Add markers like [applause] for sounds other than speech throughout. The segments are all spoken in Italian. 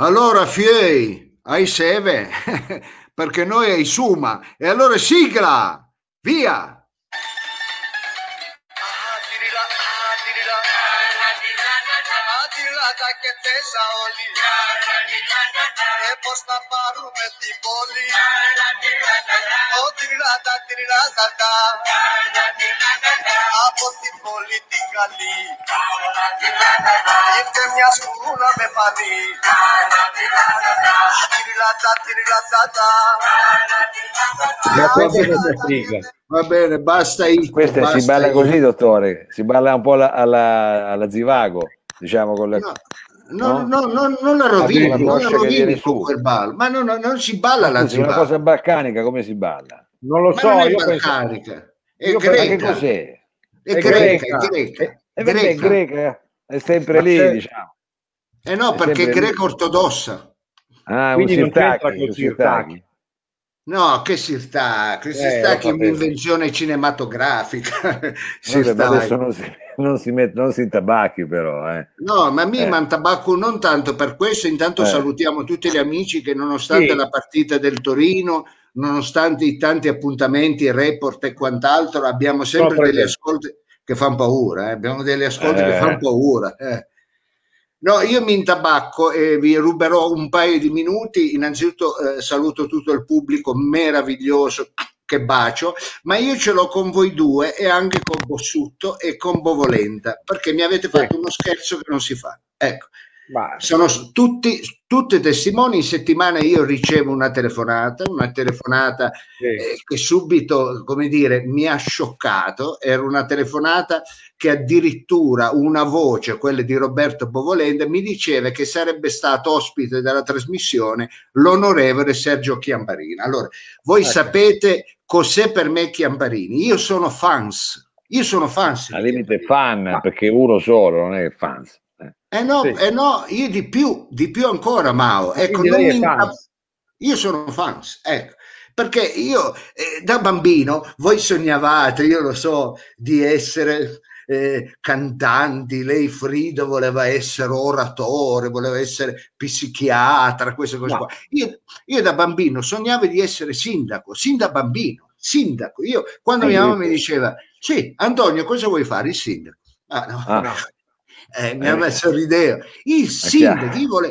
Allora, Fiei, ai Seve, [laughs] perché noi ai Suma. E allora sigla, via! Adila, adila, adila, adila, adila, adila, adila, adila, posta paru metti boli o tirata tirata da a posti politica lì niente mi ascuna me pani tirata tirata la tua Va bene, basta In, Questa basta si balla così, dottore. Si balla un po' alla, alla, alla Zivago, diciamo con le. No. No, no, no, non la rovini, non la rovini con quel ballo, ma no, no, non si balla la È una cosa balcanica, come si balla? Non lo ma so, non è io balcanica, penso... è io greca. Che cos'è? È, È greca, greca. è greca. E eh, vabbè, greca. greca è sempre lì, se- diciamo. Eh no, È perché è sempre lì. greca ortodossa. Ah, Quindi un non c'entra un sirtaki. No, che Sirtaki, Eh, Sirtaki è ho capito. un'invenzione cinematografica. [laughs] Vabbè, ma Sirtaki. adesso non si, non si, met- non si intabacchi però, eh. No, ma mi Eh. man tabacco non tanto per questo, intanto Eh. salutiamo tutti gli amici che nonostante Sì. la partita del Torino, nonostante i tanti appuntamenti, report e quant'altro, abbiamo sempre Sono degli ascolti che fanno paura, eh. abbiamo degli ascolti che Eh. fanno paura. eh. No, io mi intabacco e vi ruberò un paio di minuti. Innanzitutto eh, saluto tutto il pubblico meraviglioso, che bacio, ma io ce l'ho con voi due e anche con Bossutto e con Bovolenta, perché mi avete fatto uno scherzo che non si fa. Ecco, Ma sono tutti, tutti testimoni. In settimana io ricevo una telefonata, una telefonata sì. eh, che subito, come dire, mi ha scioccato. Era una telefonata che addirittura una voce, quella di Roberto Bovolenda, mi diceva che sarebbe stato ospite della trasmissione l'onorevole Sergio Chiambarini. Allora, voi Ecco. sapete cos'è per me Chiambarini? Io sono fans. Io sono fans. Al limite fan, Ma- perché uno solo, non è fans. eh. Eh no, Sì. eh no, io di più, di più ancora, Mao. Ecco, mi Io sono fans, ecco. Perché io eh, da bambino, voi sognavate, io lo so, di essere eh, cantanti, lei Frido voleva essere oratore, voleva essere psichiatra, queste cose No. qua. Io, io da bambino sognavo di essere sindaco, sin da bambino, sindaco. Io, quando mia mamma mi diceva, sì, Antonio, cosa vuoi fare? Il sindaco. Ah, no, Ah. No. eh, mi ha Eh. messo l'idea. Il sindaco, io, vole-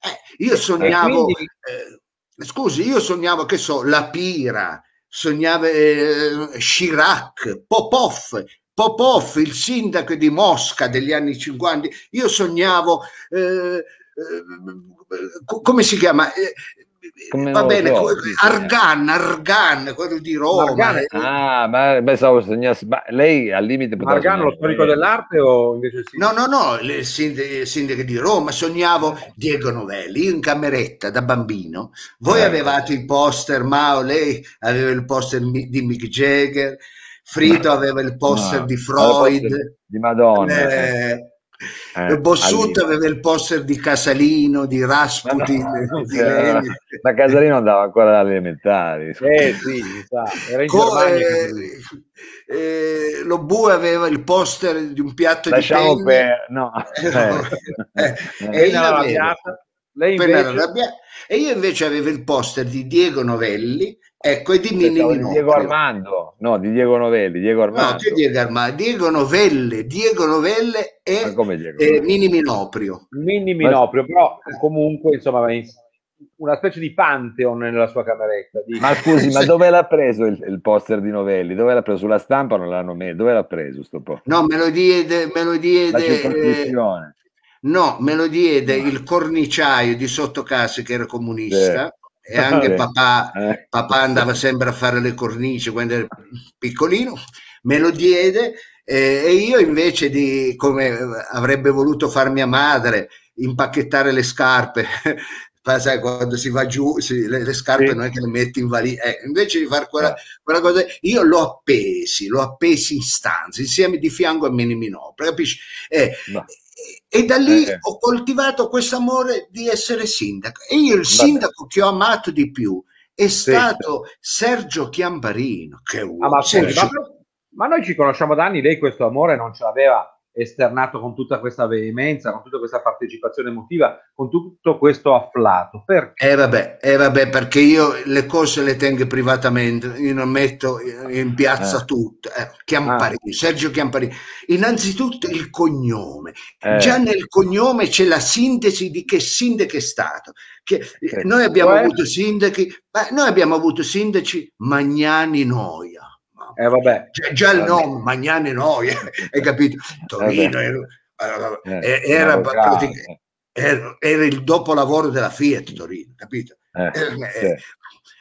eh, io sognavo, quindi- eh, scusi, io sognavo che so, la Pira, sognavo eh, Chirac, Popov, Popov, il sindaco di Mosca degli anni 50. Io sognavo, eh, eh, co- come si chiama? Eh, Come va bene, so. Argan, Argan, quello di Roma. Argan eh, Ah, ma pensavo sognasse, ma lei al limite poteva Margano, lo storico dell'arte o invece sì? No, no, no, il sindaco, di Roma, sognavo Diego Novelli, io in cameretta da bambino, voi Eh. avevate i poster, Mao, lei aveva il poster di Mick Jagger, Frito aveva il poster No, di Freud, di Madonna. eh. eh, Eh, limite. aveva il poster di Casalino, di Ma, Rasputin, no, non di Lenin. ma Casalino andava ancora alle elementari. Eh sì, Co- eh, eh, lo Bue aveva il poster di un piatto Lasciamo di penne. per... No. [laughs] Eh, Eh. e io avevo- lei invece... E io invece avevo il poster di Diego Novelli, ecco, e di Mini di Diego. Armando, no, di Diego Novelli, Diego No, Armando. che Diego Armando? Diego Novelle, Diego Novelle e come Diego? eh, Mini Minoprio. Mini Minoprio, però comunque insomma in- una specie di pantheon nella sua cameretta. di- Ma scusi, ma [laughs] dove l'ha preso il, il poster di Novelli? Dove l'ha preso? Sulla stampa non l'hanno messo? Dove l'ha preso sto po'? No, me lo diede, me lo La diede, eh. No, me lo diede il corniciaio di Sottocassi che era comunista e anche papà, Eh. papà andava sempre a fare le cornici quando era piccolino, me lo diede eh, e io invece di come avrebbe voluto far mia madre impacchettare le scarpe [laughs] sai, quando si va giù si- le, le scarpe Sì. non è che le metti in valigia eh, invece di fare quella, quella cosa io l'ho appesi l'ho appesi in stanza insieme di fianco a Mini Minoprio capisci? Eh, No. E da lì Eh, ho coltivato questo amore di essere sindaco. E io il Vabbè. sindaco che ho amato di più è stato Sergio Chiambarino che Ah, ma, Sergio- ma, ma noi ci conosciamo da anni, lei questo amore non ce l'aveva esternato con tutta questa veemenza, con tutta questa partecipazione emotiva, con tutto questo afflato? Perché? Eh vabbè, eh vabbè, perché io le cose le tengo privatamente, io non metto in piazza Eh. tutte. Eh, Chiamparini, Sergio Chiamparini. Innanzitutto il cognome. Eh. Già nel cognome c'è la sintesi di che sindaco è stato. Che. Noi abbiamo Cioè? avuto sindaci, ma noi abbiamo avuto sindaci Magnani Noia. Eh vabbè, Già, già il Vabbè. nome, Magnani Noia, [laughs] hai capito? Torino Vabbè. era, Eh, era, pratica- era- era il dopolavoro della Fiat Torino, capito? eh, Eh, sì.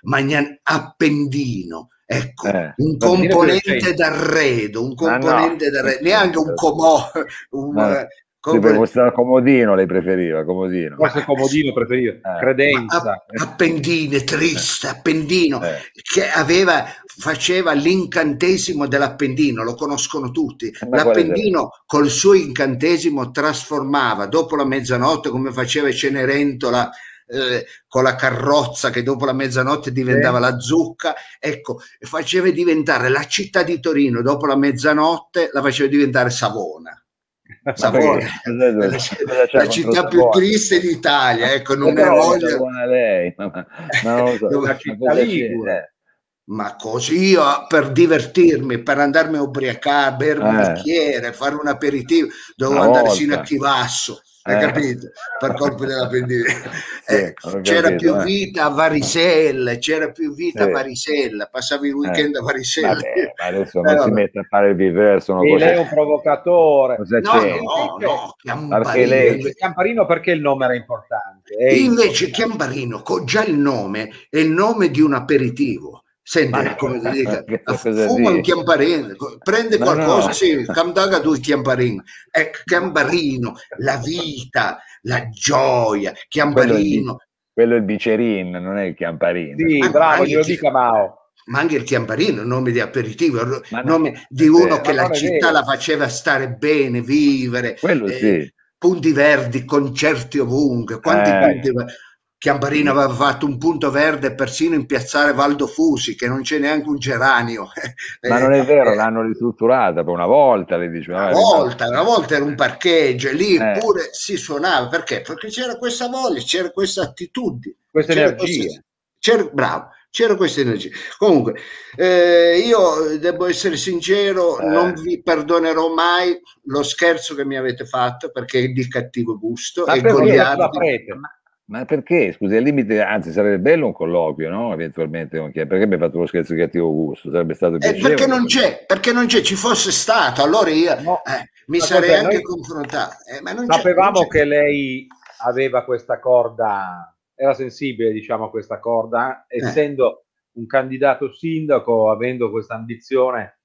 Magnan- Appendino, ecco, Eh. un componente d'arredo, un Ma no. componente d'arredo, neanche un comò, [laughs] un, Ma- eh, Sì, come- per questo comodino lei preferiva, comodino. forse comodino preferivo, Eh. credenza. App- Appendine, triste, Appendino, Eh. che aveva, faceva l'incantesimo dell'Appendino, lo conoscono tutti. Eh, ma L'Appendino col suo incantesimo trasformava dopo la mezzanotte, come faceva Cenerentola eh, con la carrozza che dopo la mezzanotte diventava Sì. la zucca, ecco, faceva diventare la città di Torino dopo la mezzanotte, la faceva diventare Savona. Cosa- la, la contro città più Savona? triste d'Italia, ecco, non ne voglio. Savona lei, ma, ma- ma so. Ma città ligure. Ma così io per divertirmi, per andarmi a ubriacare, bermi un Eh. bicchiere, fare un aperitivo, dovevo andare volta. sino a Chivasso, hai Eh. capito? Per colpa della pendina. Sì, Eh, ho c'era capito, più eh. vita a Varisella, c'era più vita a Sì. Varisella, passavi il weekend a Varisella. Vabbè, ma adesso Eh, non si vabbè. mette a fare il viver, sono E cose... lei è un provocatore. Cosa No, c'è? no, no, Perché lei- Chiamparino. Perché il nome era importante? È Invece importante. Chiambarino, con già il nome, è il nome di un aperitivo. Senti Ma- come [laughs] che cosa fuma un chiamparino, prende Ma qualcosa, no. sì, camdaga due chiamparino. Ecco, chiambarino, la vita, la gioia, chiambarino, Quello è il bicerin, non è il chiamparino. Sì, Ma bravo, anche glielo chi- dica Mao. ma anche il chiambarino, nome di aperitivo, no, nome di è uno che la è città la faceva stare bene, vivere. Quello eh, sì. punti verdi, concerti ovunque. Quanti Eh. punti ver- Chiambarino aveva fatto un punto verde persino in piazzale Valdo Fusi, che non c'è neanche un geranio. [laughs] Ma Eh, non è vero, eh, l'hanno ristrutturata per una volta, le dice. una "Ah, volta, una volta era un parcheggio e lì Eh. pure si suonava. Perché? Perché c'era questa voglia, c'era questa attitudine. Questa C'era energia. questa- c'era- bravo, c'era questa energia. Comunque, eh, io devo essere sincero, Eh. non vi perdonerò mai lo scherzo che mi avete fatto perché è di cattivo gusto Ma e perché? Ma perché? Scusi, al limite, anzi, sarebbe bello un colloquio, no? Eventualmente con chi Perché mi hai fatto lo scherzo di cattivo gusto? Sarebbe stato Eh, piacevole. perché non c'è, perché non c'è, ci fosse stato, allora io No. eh, mi sarei vabbè, anche confrontato. Eh, ma non Sapevamo non che lei aveva questa corda, era sensibile, diciamo, a questa corda, Eh. essendo un candidato sindaco, avendo questa ambizione,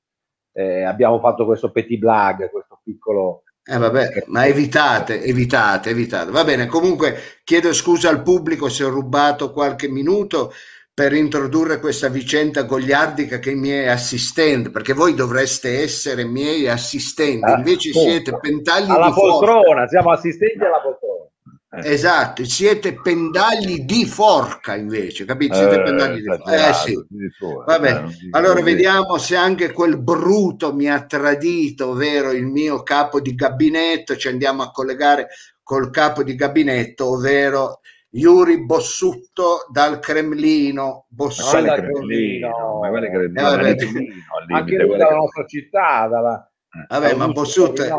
eh, abbiamo fatto questo petit blague, questo piccolo... Eh, vabbè, ma evitate, evitate, evitate. Va bene, comunque chiedo scusa al pubblico se ho rubato qualche minuto per introdurre questa vicenda goliardica che è i miei assistenti, perché voi dovreste essere miei assistenti, Ah, invece siete pentagli Alla di poltrona, siamo assistenti alla poltrona. Eh. Esatto, siete pendagli di forca invece, capito? Siete Eh, pendagli di forca. Eh esagerato, sì. Vabbè, Eh, dico allora vediamo se anche quel bruto mi ha tradito, ovvero il mio capo di gabinetto. Ci andiamo a collegare col capo di gabinetto, ovvero Yuri Bossutto dal Cremlino. Ma Bossutto. quale Dal Cremlino? Ma quale Cremlino? Eh, vabbè. Ma Cremlino, al Anche lui dalla nostra città, dalla... Vabbè, ma Bossutto è,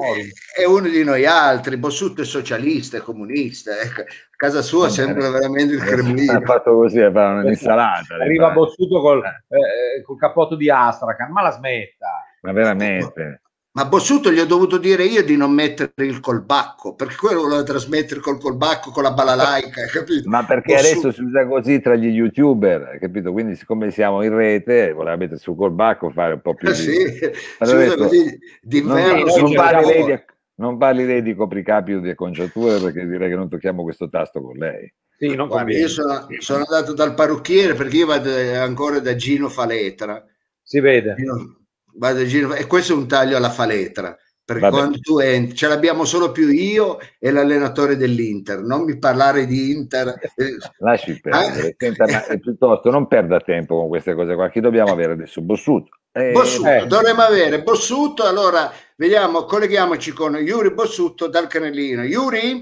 è uno di noi altri. Bossutto è socialista, è comunista. ecco. A casa sua Vabbè. sembra veramente il Cremlino. Ha fatto così, fa un'insalata. Arriva fa. Bossuto col, Eh. eh, col cappotto di Astracan, ma la smetta. Ma veramente. Ma Bossuto gli ho dovuto dire io di non mettere il colbacco, perché quello voleva trasmettere col colbacco, con la balalaica, capito? Ma perché Bossuto- adesso si usa così tra gli youtuber, capito? Quindi siccome siamo in rete, voleva mettere su col bacco fare un po' più Eh di... sì, si Ma usa così Non, d'inverno. non parli lei di, non parli lei di copricapi o di acconciature perché direi che non tocchiamo questo tasto con lei. Sì, non Guarda, io sono, sono andato dal parrucchiere perché io vado ancora da Gino Faletra. Si vede. Gino- vado da Gino- e questo è un taglio alla Faletra. Perché Vabbè. quando tu entri, ce l'abbiamo solo più io e l'allenatore dell'Inter. Non mi parlare di Inter. [laughs] Lasci perdere, senta, ma, eh, piuttosto non perda tempo con queste cose qua. Chi dobbiamo avere adesso? Bossuto. Eh, Bossuto, eh. dovremmo avere Bossuto, allora Vediamo, colleghiamoci con Yuri Bossutto dal Canellino. Yuri?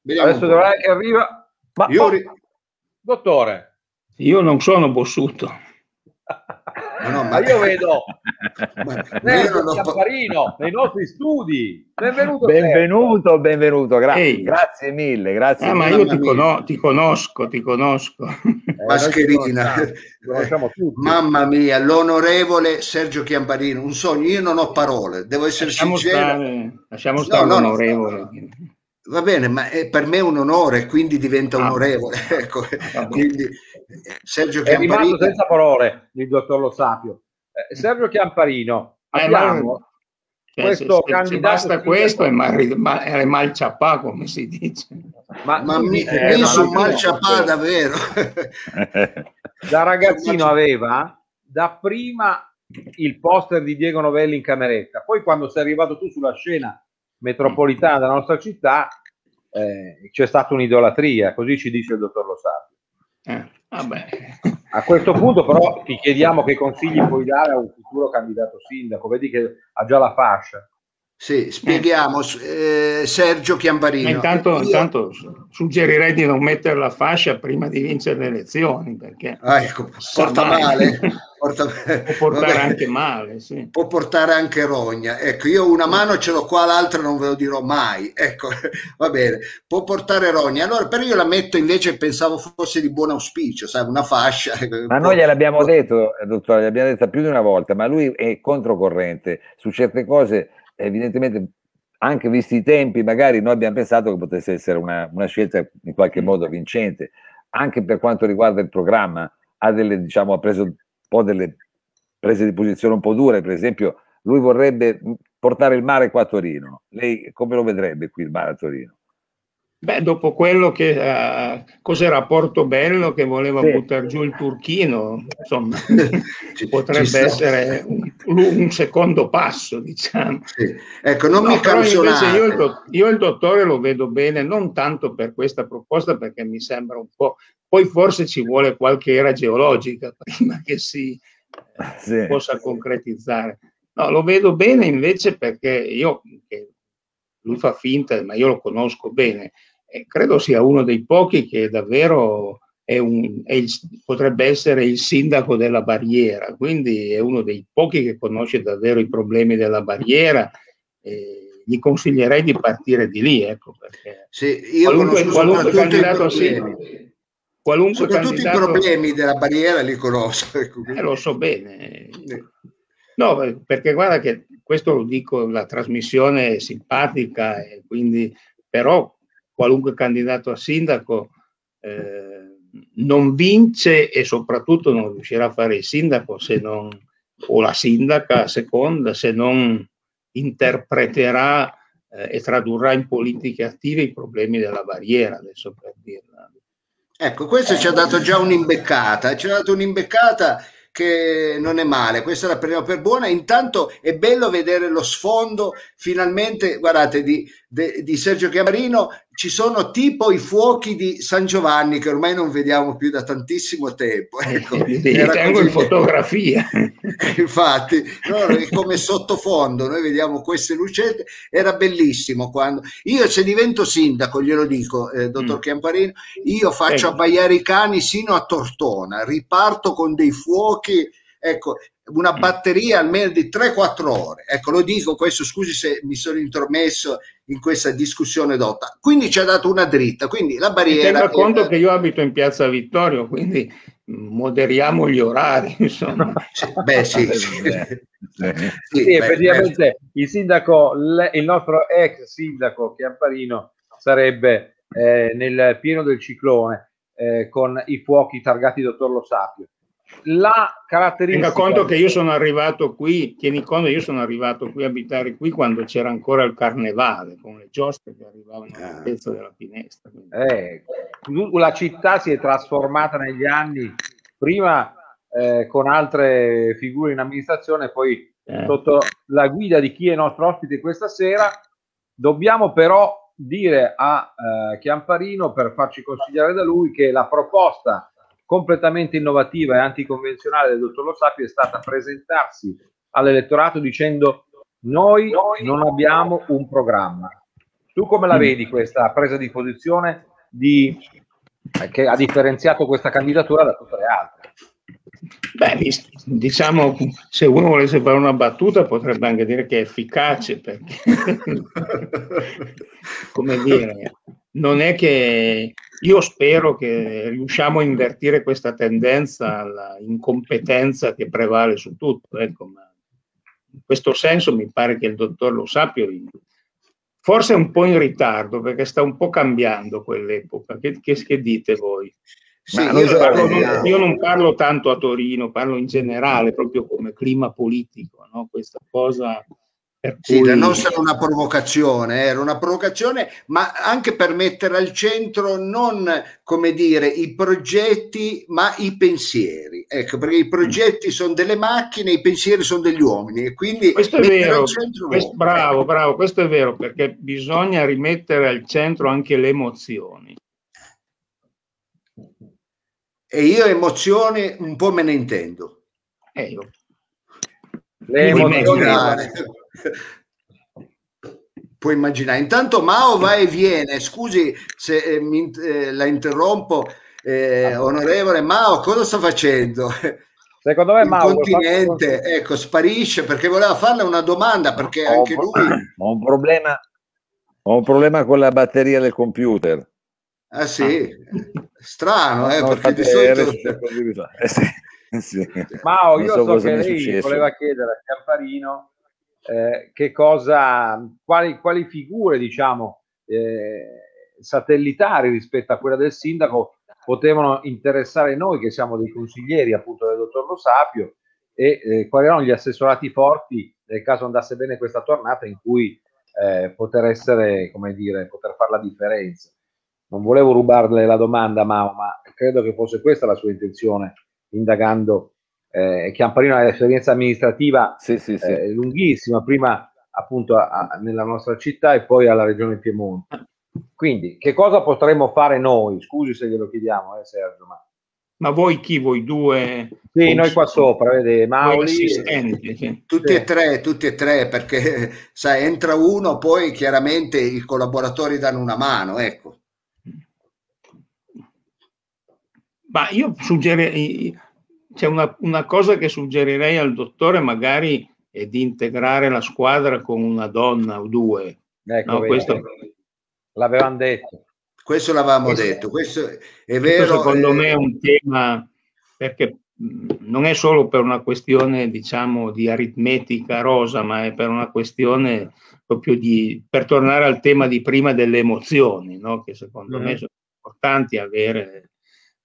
Vediamo Adesso dov'è che arriva? Ma, Yuri. Oh, dottore. Io non sono Bossuto. [laughs] No, ma... io vedo [laughs] Sergio Chiamparino nei nostri studi. Benvenuto. Benvenuto, benvenuto. Gra- grazie mille. Grazie ah, mille. ma io ti, cono- ti, conosco, ti conosco. Eh, Mascherina. Conosciamo, Mamma mia, l'onorevole Sergio Chiamparino, un sogno. Io non ho parole, devo essere lasciamo sincero. Stare, lasciamo stare no, l'onorevole. No, Va bene, ma è, per me è un onore, quindi diventa ah, onorevole. [laughs] ecco, quindi, Sergio Chiamparino. È rimasto senza parole il dottor Lo Sapio. Eh, Sergio Chiamparino, eh, abbiamo cioè, questo se, candidato... Se basta questo è mal, è mal ciapà, come si dice. Ma, ma mi, eh, mi su mal ciapà davvero. [laughs] da ragazzino aveva dapprima il poster di Diego Novelli in cameretta, poi quando sei arrivato tu sulla scena metropolitana della nostra città eh, c'è stata un'idolatria, così ci dice il dottor Lo Sapio. Eh, a questo punto però ti chiediamo che consigli puoi dare a un futuro candidato sindaco, vedi che ha già la fascia. Sì, spieghiamo, eh, Sergio Chiamparino. Intanto, io... intanto, suggerirei di non mettere la fascia prima di vincere le elezioni, perché ah, ecco, porta male. [laughs] Porta... Può portare Vabbè, anche male, sì. Può portare anche rogna. Ecco, io una mano ce l'ho qua, l'altra non ve lo dirò mai. Ecco, [laughs] va bene, può portare rogna. Allora, però io la metto invece, pensavo fosse di buon auspicio, sai, una fascia. Ma noi gliel'abbiamo detto, eh, dottore, l'abbiamo detto più di una volta, ma lui è controcorrente su certe cose evidentemente anche visti i tempi, magari noi abbiamo pensato che potesse essere una, una, scelta in qualche mm. modo vincente, anche per quanto riguarda il programma, ha, delle, diciamo, ha preso po' delle prese di posizione un po' dure, per esempio lui vorrebbe portare il mare qua a Torino, lei come lo vedrebbe qui il mare a Torino? Beh, dopo quello che uh, cos'era Portobello che voleva sì. buttare giù il turchino, insomma, [laughs] ci, potrebbe ci essere un, un, secondo passo, diciamo. Sì. Ecco, non no, mi invece io il, io il dottore lo vedo bene, non tanto per questa proposta, perché mi sembra un po'. Poi forse ci vuole qualche era geologica [laughs] prima che si sì. possa concretizzare. No, lo vedo bene invece perché io, che lui fa finta, ma io lo conosco bene, eh, credo sia uno dei pochi che davvero è un, è il, potrebbe essere il sindaco della barriera, quindi è uno dei pochi che conosce davvero i problemi della barriera. Eh, gli consiglierei di partire di lì, ecco, perché sì, io qualunque, qualunque candidato sia, qualunque soprattutto candidato, i problemi della barriera li conosco. Ecco. Eh, lo so bene. No, perché guarda che questo lo dico, la trasmissione è simpatica, e quindi, però qualunque candidato a sindaco eh, non vince e soprattutto non riuscirà a fare il sindaco se non, o la sindaca a seconda, se non interpreterà eh, e tradurrà in politiche attive i problemi della barriera, adesso per dirla. Ecco, questo ci ha dato già un'imbeccata, ci ha dato un'imbeccata che non è male, questa la prendiamo per buona. Intanto è bello vedere lo sfondo finalmente, guardate, di, de, di Sergio Chiamarino ci sono tipo i fuochi di San Giovanni che ormai non vediamo più da tantissimo tempo. Ecco, Li tengo in fotografia. [laughs] Infatti, no, come sottofondo noi vediamo queste lucette, era bellissimo quando... Io se divento sindaco, glielo dico, eh, dottor mm. Chiamparino, io faccio abbaiare i cani sino a Tortona, riparto con dei fuochi ecco, una batteria almeno di 3-4 ore. Ecco, lo dico questo, scusi se mi sono intromesso in questa discussione dotta. Quindi ci ha dato una dritta, quindi la barriera... Tenga conto che io abito in Piazza Vittorio, quindi moderiamo gli orari, [laughs] insomma. Beh, sì, [laughs] sì. sì, sì beh, effettivamente beh. il sindaco, il nostro ex sindaco Chiamparino sarebbe eh, nel pieno del ciclone eh, con i fuochi targati dottor Lo Sapio la caratteristica. Tenga conto che io sono arrivato qui, tieni conto, io sono arrivato qui a abitare qui quando c'era ancora il carnevale con le giostre che arrivavano all'altezza della finestra. Eh, la città si è trasformata negli anni, prima eh, con altre figure in amministrazione, poi eh. sotto la guida di chi è nostro ospite questa sera. Dobbiamo però dire a eh, Chiamparino, per farci consigliare da lui, che la proposta completamente innovativa e anticonvenzionale del dottor Lo Sapio è stata presentarsi all'elettorato dicendo Noi non abbiamo un programma. Tu come la mm. vedi questa presa di posizione di, che ha differenziato questa candidatura da tutte le altre? Beh, diciamo, se uno volesse fare una battuta potrebbe anche dire che è efficace, perché, [laughs] come dire, non è che io spero che riusciamo a invertire questa tendenza alla incompetenza che prevale su tutto. Ecco, ma in questo senso mi pare che il dottor Lo Sapio forse è un po' in ritardo perché sta un po' cambiando quell'epoca. Che, che, che dite voi? Sì, io, parlo, non, io, non parlo tanto a Torino, parlo in generale, proprio come clima politico, no? questa cosa per sì, cui... non sarà una provocazione, era una provocazione, ma anche per mettere al centro non, come dire, i progetti, ma i pensieri. Ecco, perché i progetti sono delle macchine, i pensieri sono degli uomini. E quindi questo è vero, questo, bravo, bravo, questo è vero, perché bisogna rimettere al centro anche le emozioni e io emozioni un po' me ne intendo. Eh, le emozioni. Puoi immaginare. Intanto Mao va e viene. Scusi se eh, mi, eh, la interrompo, eh, onorevole Mao, cosa sta facendo? Secondo me Mao continente, fatto... ecco, sparisce perché voleva farle una domanda perché ho anche lui ho un problema ho un problema con la batteria del computer. Ah sì, strano, eh, no, perché di solito... Eh, sì, sì. [laughs] Mao, io so, so che lei voleva chiedere a Chiamparino eh, che cosa, quali, quali figure, diciamo, eh, satellitari rispetto a quella del sindaco potevano interessare noi, che siamo dei consiglieri appunto del dottor Lo Sapio, e eh, quali erano gli assessorati forti nel caso andasse bene questa tornata in cui eh, poter essere, come dire, poter fare la differenza non volevo rubarle la domanda, Mao, ma credo che fosse questa la sua intenzione, indagando. Eh, Chiamparino ha un'esperienza amministrativa sì, sì, sì. Eh, lunghissima, prima appunto a, a, nella nostra città e poi alla regione Piemonte. Quindi, che cosa potremmo fare noi? Scusi se glielo chiediamo, eh, Sergio. Ma... ma voi chi? Voi due? Sì, noi qua sopra, vede, Mauli. E... Tutti e tre, tutti e tre, perché sai, entra uno, poi chiaramente i collaboratori danno una mano, ecco. Ma io suggerirei, c'è una, una, cosa che suggerirei al dottore magari è di integrare la squadra con una donna o due. Ecco, no, questo... L'avevamo detto. Questo l'avevamo questo, detto, questo è vero. Questo secondo eh... me è un tema perché non è solo per una questione, diciamo, di aritmetica rosa, ma è per una questione proprio di, per tornare al tema di prima delle emozioni, no? che secondo mm. me sono importanti avere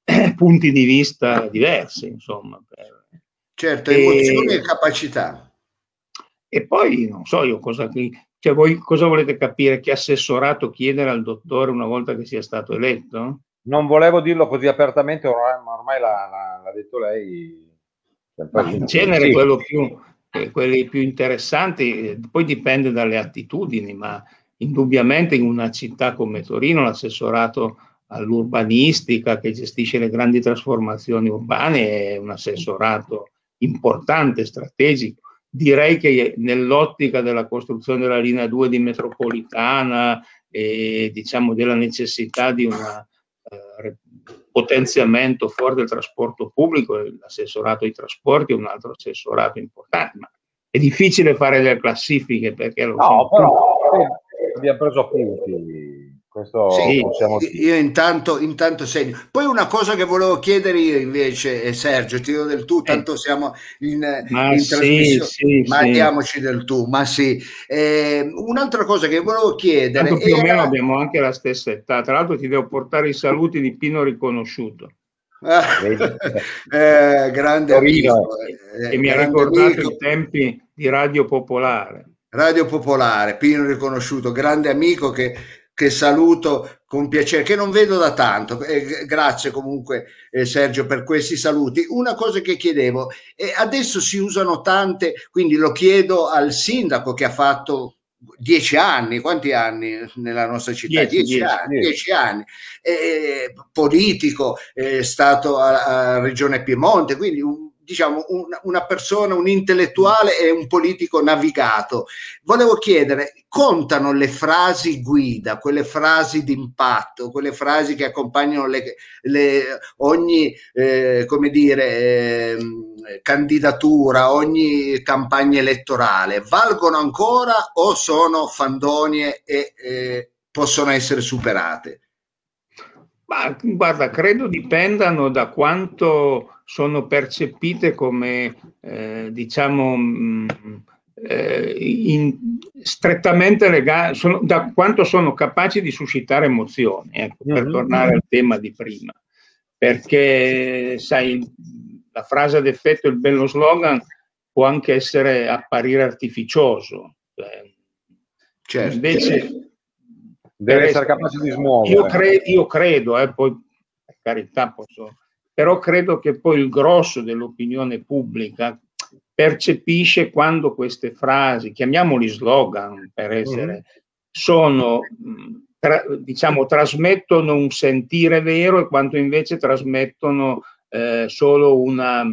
[clears throat] punti di vista diversi, insomma. Per... Certo, emozioni e capacità. E poi non so io cosa, cioè voi cosa volete capire, che assessorato chiedere al dottore una volta che sia stato eletto? Non volevo dirlo così apertamente, ormai, ma ormai l'ha, l'ha, l'ha detto lei. in genere sì. quello più, eh, quelli più interessanti, poi dipende dalle attitudini, ma indubbiamente in una città come Torino l'assessorato all'urbanistica che gestisce le grandi trasformazioni urbane è un assessorato importante, strategico. Direi che nell'ottica della costruzione della linea 2 di metropolitana e diciamo della necessità di un eh, potenziamento fuori del trasporto pubblico, l'assessorato ai trasporti è un altro assessorato importante, ma è difficile fare le classifiche perché lo no, però abbiamo preso appunti questo sì, possiamo... io intanto, intanto segno. Poi una cosa che volevo chiedere io invece, eh, Sergio, ti do del tu, tanto siamo in, in sì, trasmissione, sì, ma sì. diamoci del tu, ma sì. Eh, un'altra cosa che volevo chiedere... Tanto più era... o meno abbiamo anche la stessa età, tra l'altro ti devo portare i saluti di Pino Riconosciuto. [laughs] eh, grande amico, eh, che mi ha ricordato amico. i tempi di Radio Popolare. Radio Popolare, Pino Riconosciuto, grande amico che che saluto con piacere, che non vedo da tanto. Eh, grazie comunque eh, Sergio per questi saluti. Una cosa che chiedevo, eh, adesso si usano tante, quindi lo chiedo al sindaco che ha fatto dieci anni, quanti anni nella nostra città? Dieci, dieci, dieci anni, dieci anni. Eh, politico, è stato a, a Regione Piemonte, quindi un, diciamo, un, una persona, un intellettuale e un politico navigato. Volevo chiedere, contano le frasi guida, quelle frasi d'impatto, quelle frasi che accompagnano le, le, ogni, eh, come dire, eh, candidatura, ogni campagna elettorale, valgono ancora o sono fandonie e eh, possono essere superate? Ma guarda, credo dipendano da quanto sono percepite come, eh, diciamo, mh, mm, eh, in, strettamente legate, da quanto sono capaci di suscitare emozioni, ecco, per mm-hmm. tornare al tema di prima. Perché, sai, la frase ad effetto, il bello slogan, può anche essere apparire artificioso. Cioè, certo. Invece, deve essere capace di smuovere. Io, cre- io credo, eh, poi per carità posso, però credo che poi il grosso dell'opinione pubblica percepisce quando queste frasi, chiamiamoli slogan per essere, mm. sono, tra, diciamo, trasmettono un sentire vero e quanto invece trasmettono eh, solo una,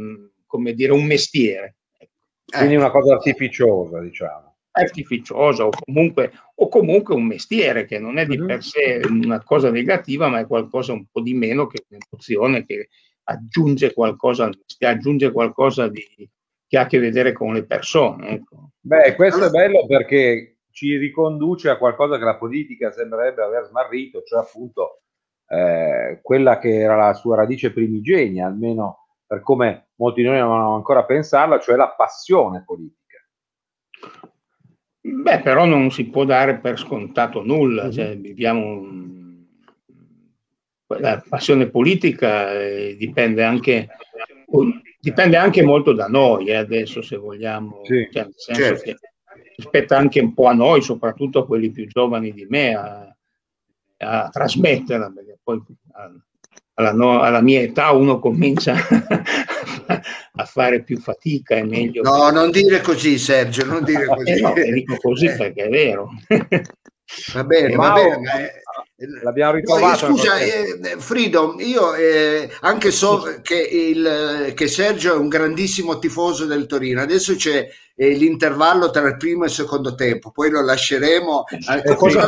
come dire, un mestiere. Quindi una cosa artificiosa, diciamo artificiosa o comunque, o comunque un mestiere che non è di per sé una cosa negativa, ma è qualcosa un po' di meno che un'emozione che aggiunge qualcosa, aggiunge qualcosa di, che ha a che vedere con le persone. Ecco. Beh, questo è bello perché ci riconduce a qualcosa che la politica sembrerebbe aver smarrito, cioè appunto eh, quella che era la sua radice primigenia, almeno per come molti di noi non hanno ancora pensarla, cioè la passione politica. Beh, però non si può dare per scontato nulla, mm-hmm. cioè, viviamo la passione politica eh, dipende, anche, dipende anche molto da noi eh, adesso se vogliamo, sì, cioè, nel senso certo. che spetta anche un po' a noi, soprattutto a quelli più giovani di me, a, a trasmetterla, perché poi alla, no, alla mia età uno comincia [laughs] a fare più fatica, è meglio. No, non dire così, Sergio, non dire eh, così. Eh no, dico così perché è vero. Va bene, va bene. L'abbiamo ritrovato. No, scusa, eh, Frido, io eh, anche so che, il, che, Sergio è un grandissimo tifoso del Torino. Adesso c'è eh, l'intervallo tra il primo e il secondo tempo, poi lo lasceremo. Eh, cosa,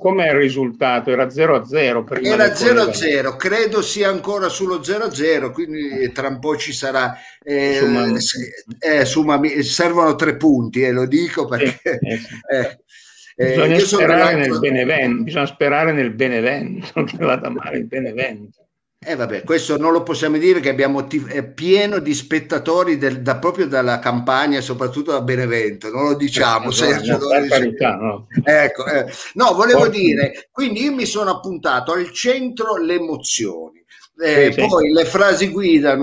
com'è il risultato? Era 0-0 prima. Era 0-0, credo sia ancora sullo 0-0, quindi tra un po' ci sarà. Eh, Summa, servono tre punti, e lo dico perché. [laughs] Eh, bisogna, sperare nel Benevento, bisogna sperare nel Benevento, che vada male il Benevento. Eh vabbè, questo non lo possiamo dire che abbiamo t- è pieno di spettatori del, da, proprio dalla campagna, soprattutto da Benevento, non lo diciamo. Eh, Sergio, no, per carità, no. Ecco, eh. no, volevo Forse. dire, quindi io mi sono appuntato al centro le emozioni, eh, sì, poi sì. le frasi guida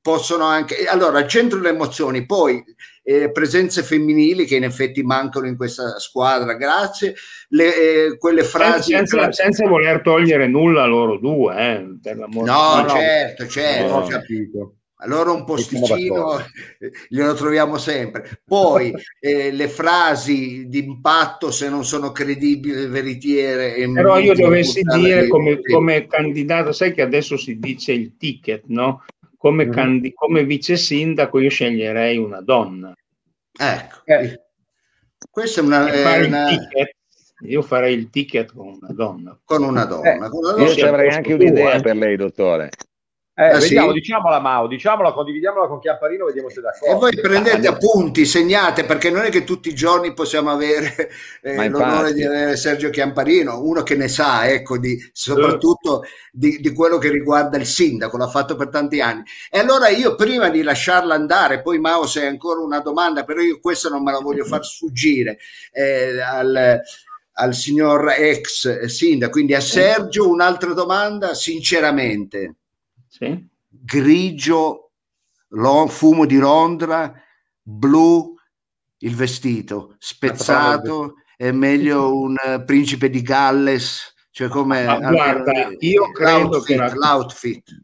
possono anche... Allora, al centro le emozioni, poi eh, presenze femminili che in effetti mancano in questa squadra, grazie. Le, eh, quelle frasi. Senza, senza, voler togliere nulla a loro due, eh, per l'amore no, no, certo, certo. No, ho capito. Allora un posticino glielo troviamo sempre. Poi eh, le frasi di impatto, se non sono credibili, veritiere. Però io dovessi dire come, come, candidato, sai che adesso si dice il ticket, no? Come, mm. candi- come vice sindaco io sceglierei una donna. Ecco, eh. questa è una... È una... io farei il ticket con una donna. Con una donna. Eh, con una donna. Io avrei anche un'idea eh. per lei, dottore. Eh, ah, vediamo, sì? diciamola Mao, diciamola, condividiamola con Chiamparino, vediamo se è d'accordo. E voi prendete appunti, segnate, perché non è che tutti i giorni possiamo avere eh, l'onore di avere Sergio Chiamparino, uno che ne sa, ecco, di, soprattutto di, di, quello che riguarda il sindaco, l'ha fatto per tanti anni. E allora io prima di lasciarla andare, poi Mao se hai ancora una domanda, però io questa non me la voglio far sfuggire eh, al al signor ex sindaco, quindi a Sergio un'altra domanda, sinceramente sì. grigio, lo, fumo di Londra, blu il vestito, spezzato, è meglio un uh, principe di Galles, cioè come... Guarda, io credo che la, l'outfit.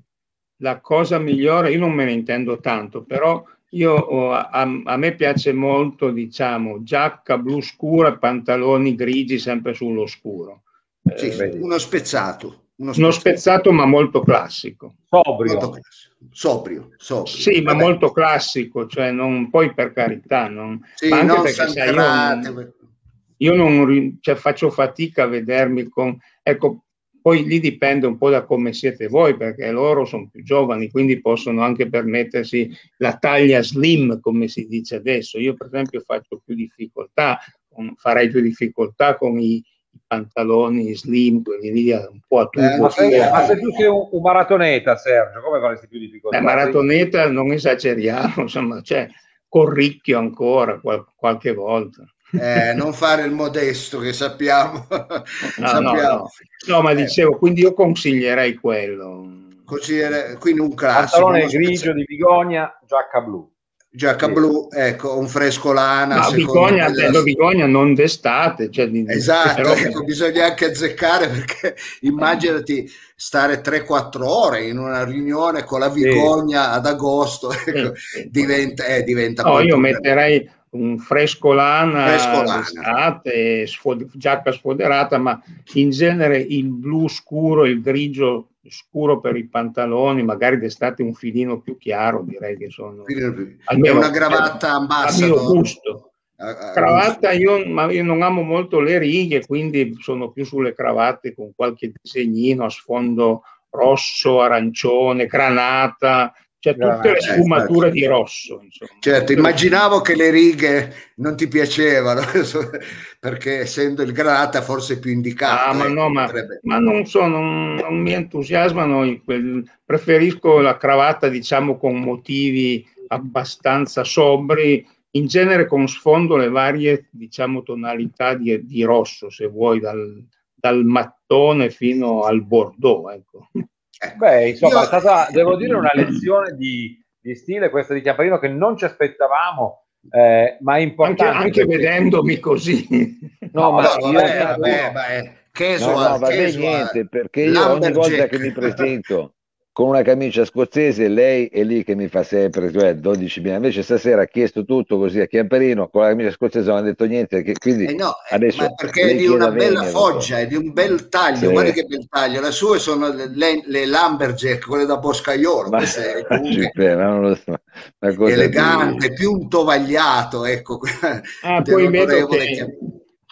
La cosa migliore, io non me ne intendo tanto, però io, oh, a, a, me piace molto, diciamo, giacca blu scura, pantaloni grigi sempre sullo scuro. Sì, eh, uno spezzato Uno spezzato, uno spezzato ma molto classico. Sobrio. Molto classico. Sobrio, sobrio. Sì, ma molto classico, cioè non poi per carità, non, sì, ma anche non perché sai, io, io non cioè, faccio fatica a vedermi con ecco, poi lì dipende un po' da come siete voi, perché loro sono più giovani, quindi possono anche permettersi la taglia slim, come si dice adesso. Io, per esempio, faccio più difficoltà, farei più difficoltà con i pantaloni slim, quelli lì un po' a tubo. Eh, ma, sei, ma se tu sei un, un, maratoneta, Sergio, come faresti più difficoltà? Eh, maratoneta non esageriamo, [laughs] insomma, cioè, corricchio ancora qual- qualche volta. Eh, non fare il modesto che sappiamo. [laughs] [laughs] No, sappiamo. No, no. no, ma dicevo, quindi io consiglierei quello. Consigliere, quindi un classico. Pantalone grigio di Bigogna, giacca blu. Giacca sì. blu, ecco, un frescolana. No, Bigogna, della... Bigogna non d'estate. Cioè di, esatto, però... ecco, bisogna anche azzeccare perché [laughs] immaginati stare 3-4 ore in una riunione con la Bigogna sì. ad agosto, ecco, sì. diventa, eh, diventa... No, io metterei un frescolana, frescolana. d'estate, sfod- giacca sfoderata, ma in genere il blu scuro, il grigio scuro per i pantaloni, magari d'estate un filino più chiaro, direi che sono... Almeno, una gravatta ambassa. A mio gusto. Cravatta io, ma io non amo molto le righe, quindi sono più sulle cravatte con qualche disegnino a sfondo rosso, arancione, granata, cioè tutte le sfumature di rosso. Insomma. Certo, immaginavo che le righe non ti piacevano, [laughs] perché essendo il granata forse più indicato. Ah, ma, no, ma, ma non, so, non, non, mi entusiasmano, preferisco la cravatta diciamo con motivi abbastanza sobri, in genere con sfondo le varie diciamo tonalità di, di rosso, se vuoi, dal, dal mattone fino al bordeaux. Ecco. Ecco. Beh, insomma, Io... è stata, devo dire, una lezione di, di stile questa di Chiamparino che non ci aspettavamo, eh, ma è importante. Anche, anche perché... vedendomi così. No, no ma no, vabbè, vabbè, vabbè, casual, no, no, vabbè, niente, perché io ogni volta che mi presento con una camicia scozzese, lei è lì che mi fa sempre, cioè 12 mila. Invece stasera ha chiesto tutto così a Chiamparino, con la camicia scozzese non ha detto niente. Che, quindi eh no, eh, adesso perché è di una bella foggia, è di un bel taglio, sì. guarda che bel taglio. Le sue sono le, le Lumberjack, quelle da boscaiolo. Ma, è [laughs] comunque non so, elegante, più... più... un tovagliato. Ecco, [laughs] ah, poi, vedo che,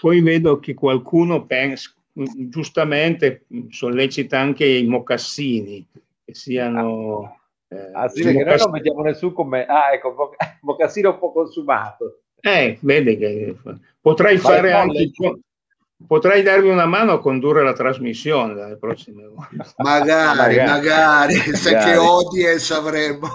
poi vedo che qualcuno pensa, giustamente sollecita anche i mocassini che siano... Eh, ah, sì, perché noi non vediamo nessun commento. Ah, ecco, Bocassino [laughs] un po' consumato. Eh, vedi che potrei Vai fare anche... Potrei darvi una mano a condurre la trasmissione dalle prossime volte. [laughs] Magari, magari, magari, se che audience avremmo. [laughs]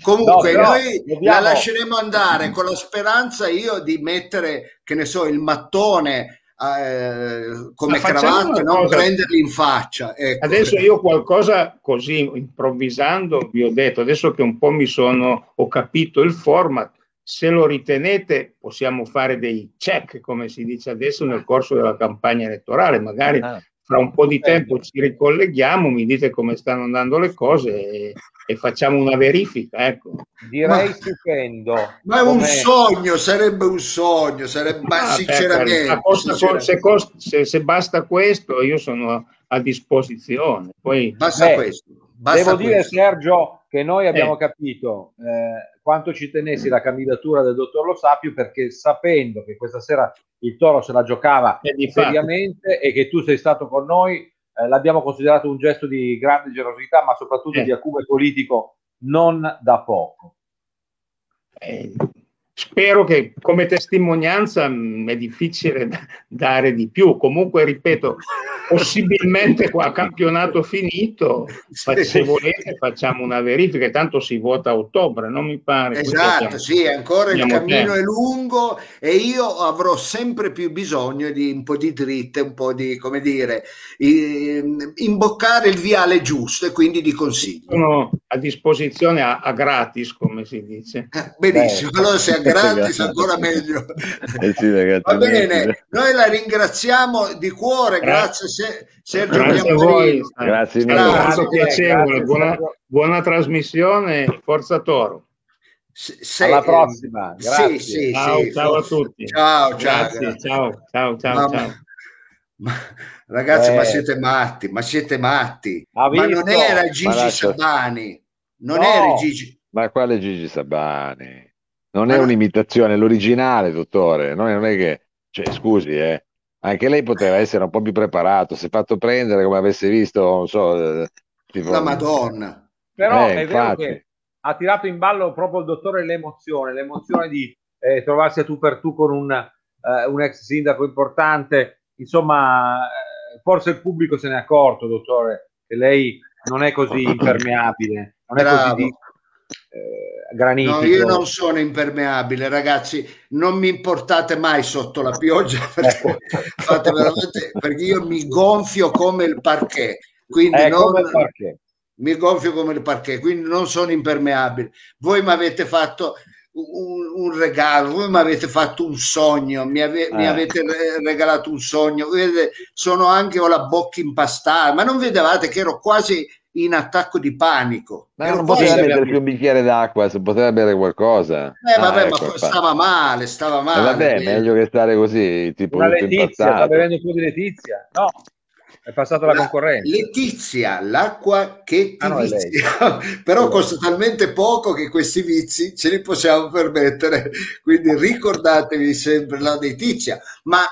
Comunque, no, noi dobbiamo... la lasceremo andare con la speranza io di mettere, che ne so, il mattone eh, come cravatta, non cosa. prenderli in faccia. Ecco. Adesso io qualcosa così improvvisando vi ho detto, adesso che un po' mi sono, ho capito il format, se lo ritenete possiamo fare dei check, come si dice adesso nel corso della campagna elettorale, magari ah fra un po' di tempo ci ricolleghiamo, mi dite come stanno andando le cose e, e facciamo una verifica. Ecco. Direi ma, stupendo. Ma è un sogno, sarebbe un sogno, sarebbe, ma ah, sinceramente, costa, sinceramente. Se, se, se, basta questo, io sono a disposizione. Poi, basta beh, questo. Basta devo questo. dire, Sergio, che noi abbiamo eh. capito eh, quanto ci tenessi la candidatura del dottor Lo Sapio perché sapendo che questa sera il Toro se la giocava seriamente e che tu sei stato con noi, eh, l'abbiamo considerato un gesto di grande generosità, ma soprattutto eh. di acume politico non da poco. Eh, Spero che come testimonianza mh, mm, è difficile d- dare di più. Comunque, ripeto, possibilmente qua campionato finito, sì. se volete facciamo una verifica, tanto si vota a ottobre, non mi pare. Esatto, abbiamo, sì, ancora il cammino tempo. è lungo e io avrò sempre più bisogno di un po' di dritte, un po' di, come dire, imboccare il viale giusto e quindi di consigli. Sono a disposizione a, a gratis, come si dice. Eh, benissimo, Beh. allora se a gratis ancora meglio. [laughs] Eh sì, ragazzi, Va bene, noi la ringraziamo di cuore, grazie, grazie Sergio grazie a voi. Grazie mille. Grazie, piacevole, buona, buona trasmissione, Forza Toro. Se, Alla prossima. Sì, sì, ciao, sì, ciao a tutti. Ciao, ciao. Grazie, ciao, ciao, ciao, ciao. Ma, ragazzi, eh. ma siete matti, ma siete matti. Ma non era Gigi Sabani, non no. era Gigi. Ma quale Gigi Sabani? Non è un'imitazione, è l'originale, dottore. Non è, non è che, cioè, scusi, eh. Anche lei poteva essere un po' più preparato, si è fatto prendere come avesse visto, non so, eh, tipo... la Madonna. Però eh, è infatti. vero che ha tirato in ballo proprio il dottore l'emozione, l'emozione di eh, trovarsi a tu per tu con un, eh, un ex sindaco importante, insomma, eh, forse il pubblico se ne è accorto, dottore, che lei non è così impermeabile, non è Bravo. così di, eh, granitico. No, io non sono impermeabile, ragazzi, non mi portate mai sotto la pioggia [laughs] perché, perché io mi gonfio come il parquet. Quindi eh, non, mi gonfio come il parquet, quindi non sono impermeabile. Voi mi avete fatto un, un, regalo, voi mi avete fatto un sogno, mi, ave, eh. mi avete regalato un sogno, vedete, sono anche ho la bocca impastata, ma non vedevate che ero quasi in attacco di panico. Ma non poteva mettere più un bicchiere d'acqua, se poteva bere qualcosa. Eh vabbè, ah, ma ecco, stava male, stava male. Eh, vabbè, meglio che stare così, tipo Una Letizia, sta bevendo il di Letizia. No, è passata la, la concorrenza. Letizia, l'acqua che ti ah, no, vizia, [laughs] però allora. costa talmente poco che questi vizi ce li possiamo permettere, quindi ricordatevi sempre la Letizia, ma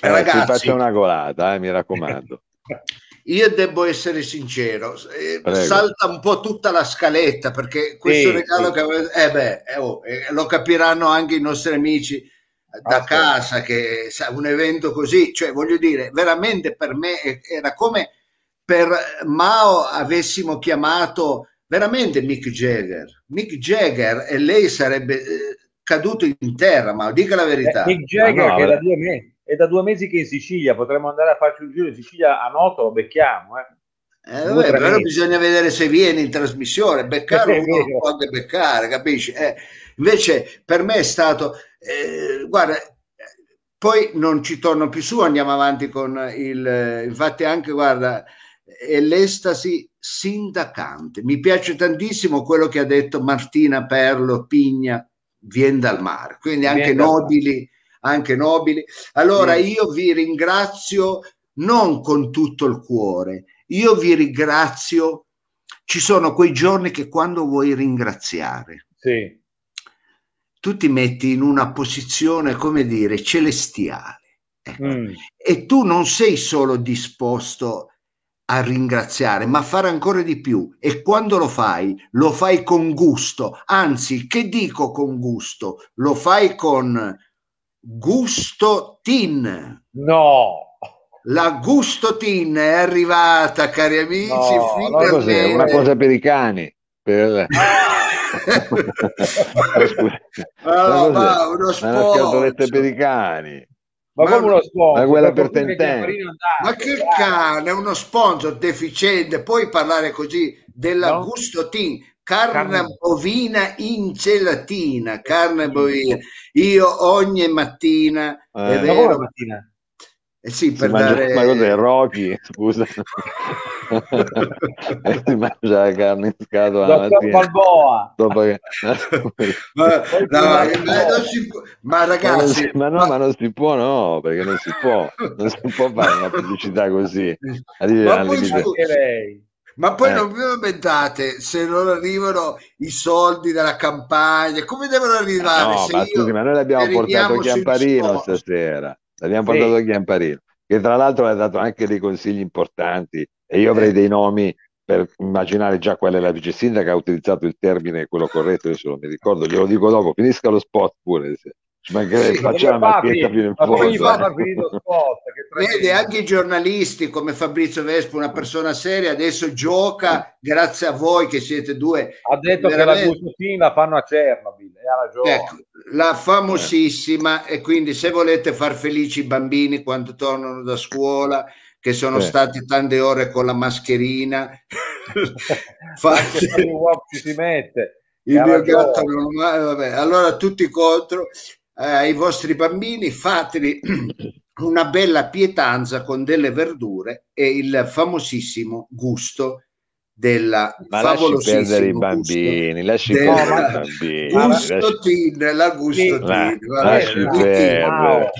eh, ragazzi... faccia una colata, eh, mi raccomando. [laughs] Io devo essere sincero, eh, salta un po' tutta la scaletta perché questo sì, regalo sì. che avete, eh beh, eh, oh, eh, lo capiranno anche i nostri amici da ah, casa che un evento così, cioè voglio dire, veramente per me era come per Mao avessimo chiamato veramente Mick Jagger. Mick Jagger e lei sarebbe eh, caduto in terra, ma dica la verità. Eh, Mick Jagger no, che è da, due mesi, è da due mesi che in Sicilia, potremmo andare a farci un giro in Sicilia a Noto, lo becchiamo. Eh. Eh, vabbè, però bisogna vedere se viene in trasmissione, beccare uno può anche beccare, capisci? Eh, invece per me è stato eh, guarda, poi non ci torno più su, andiamo avanti con il... Infatti anche, guarda, è l'estasi sindacante. Mi piace tantissimo quello che ha detto Martina Perlo Pigna, viene dal mare. Quindi anche nobili, anche nobili. Allora sì. io vi ringrazio non con tutto il cuore, io vi ringrazio. Ci sono quei giorni che quando vuoi ringraziare. Sì tu ti metti in una posizione, come dire, celestiale. Ecco. Mm. E tu non sei solo disposto a ringraziare, ma a fare ancora di più. E quando lo fai, lo fai con gusto. Anzi, che dico con gusto? Lo fai con gusto tin. No. La gusto tin è arrivata, cari amici. No, no, una cosa per i cani. Per... no, ma uno sport. per i cani. Ma, ma come uno sponsor? Ma quella per Tenten. Ma che cane, è uno sponsor deficiente. Puoi parlare così della no? Gustotin, carne, carne bovina in gelatina, carne bovina. Io ogni mattina, eh, è vero, mattina? Eh sì, per mangia, dare... Ma cos'è Rocky? Scusa. [laughs] e si mangia la carne in scatola la mattina. Balboa. Dopo che... [laughs] ma, no, ma, si può... ma, ragazzi... Ma, no, ma non si può no, perché non si può. Non si può fare una pubblicità così. [laughs] ma, poi, ma poi eh. non vi lamentate se non arrivano i soldi della campagna. Come devono arrivare? No, ma, scusi, ma noi l'abbiamo portato Chiamparino stasera l'abbiamo portato sì. a Chiamparino, che tra l'altro ha dato anche dei consigli importanti e io avrei dei nomi per immaginare già qual è la vice sindaca ha utilizzato il termine quello corretto, adesso non mi ricordo, glielo dico dopo, finisca lo spot pure. Se ci mancherebbe, sì, facciamo la marchetta fino in fondo. Vede, anche i giornalisti come Fabrizio Vespo, una persona seria, adesso gioca grazie a voi che siete due. Ha detto veramente... che la Gustotina la fanno a Chernobyl, e ha ragione. Ecco, la famosissima, eh. e quindi se volete far felici i bambini quando tornano da scuola, che sono eh. stati tante ore con la mascherina, [laughs] fate... si mette. Il mio gatto non vabbè. Allora tutti contro eh, ai vostri bambini, fateli [clears throat] una bella pietanza con delle verdure e il famosissimo gusto della ma lasci perdere i bambini lasci perdere i bambini gusto lasci... tin la gusto tin lasci perdere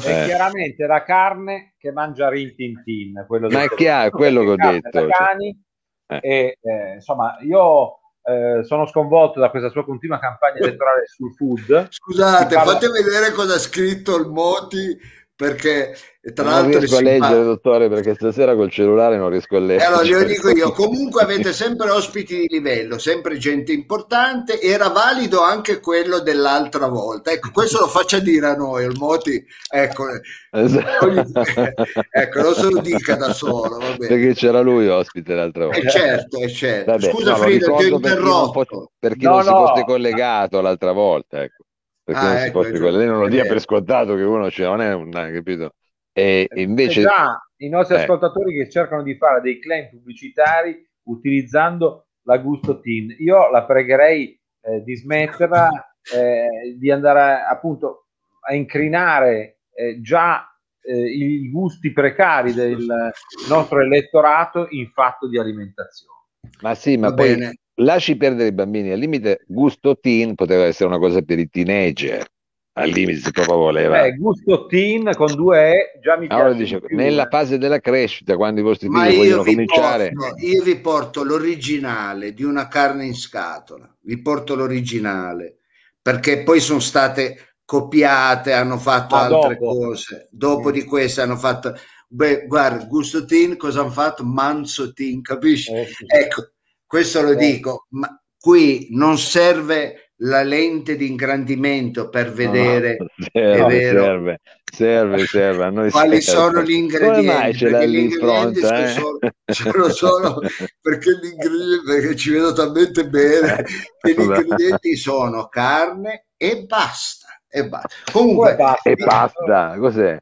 è chiaramente la carne che mangia Rintintin. Quello Ma è chiaro, quello che ho detto. Cioè. Cani, eh. E, eh, insomma, io eh, sono sconvolto da questa sua continua campagna elettorale sul food. Scusate, parla... fate vedere cosa ha scritto il Moti perché tra non l'altro riesco a leggere dottore perché stasera col cellulare non riesco a leggere. allora glielo dico io. [laughs] Comunque avete sempre ospiti di livello sempre gente importante. Era valido anche quello dell'altra volta. Ecco questo lo faccia dire a noi il Moti ecco, esatto. [laughs] ecco non se lo dica da solo perché c'era lui ospite l'altra volta. Eh certo, eh certo. Vabbè, scusa no, Frida ti ho interrotto. per chi non, no, si no. fosse collegato l'altra volta ecco perché ah, non si ecco, fosse lei non lo dia per scontato che uno ce non è un capito? E eh, invece già i nostri eh. ascoltatori che cercano di fare dei claim pubblicitari utilizzando la Gusto Team io la pregherei eh, di smetterla [laughs] eh, di andare appunto a incrinare eh, già eh, i gusti precari del nostro elettorato in fatto di alimentazione. Ma sì ma Va poi bene lasci perdere i bambini, al limite gusto teen poteva essere una cosa per i teenager, al limite se proprio voleva. Eh, gusto teen con due E già mi allora piace. Dice, nella fase della crescita, quando i vostri figli vogliono cominciare... Porto, io vi porto l'originale di una carne in scatola, vi porto l'originale, perché poi sono state copiate, hanno fatto Ma altre dopo. cose. Dopo sì. di queste hanno fatto... Beh, guarda, gusto teen cosa hanno fatto? Manzo teen, capisci? Eh, sì. Ecco, questo lo eh. dico, ma qui non serve la lente di ingrandimento per vedere no, [laughs] serve, serve, serve, serve, a noi [laughs] quali serve. sono gli ingredienti perché gli ingredienti pronta, eh? sono, [laughs] sono solo perché, gli ingredienti, perché ci vedo talmente bene che gli ingredienti sono carne e basta e basta comunque e basta cos'è?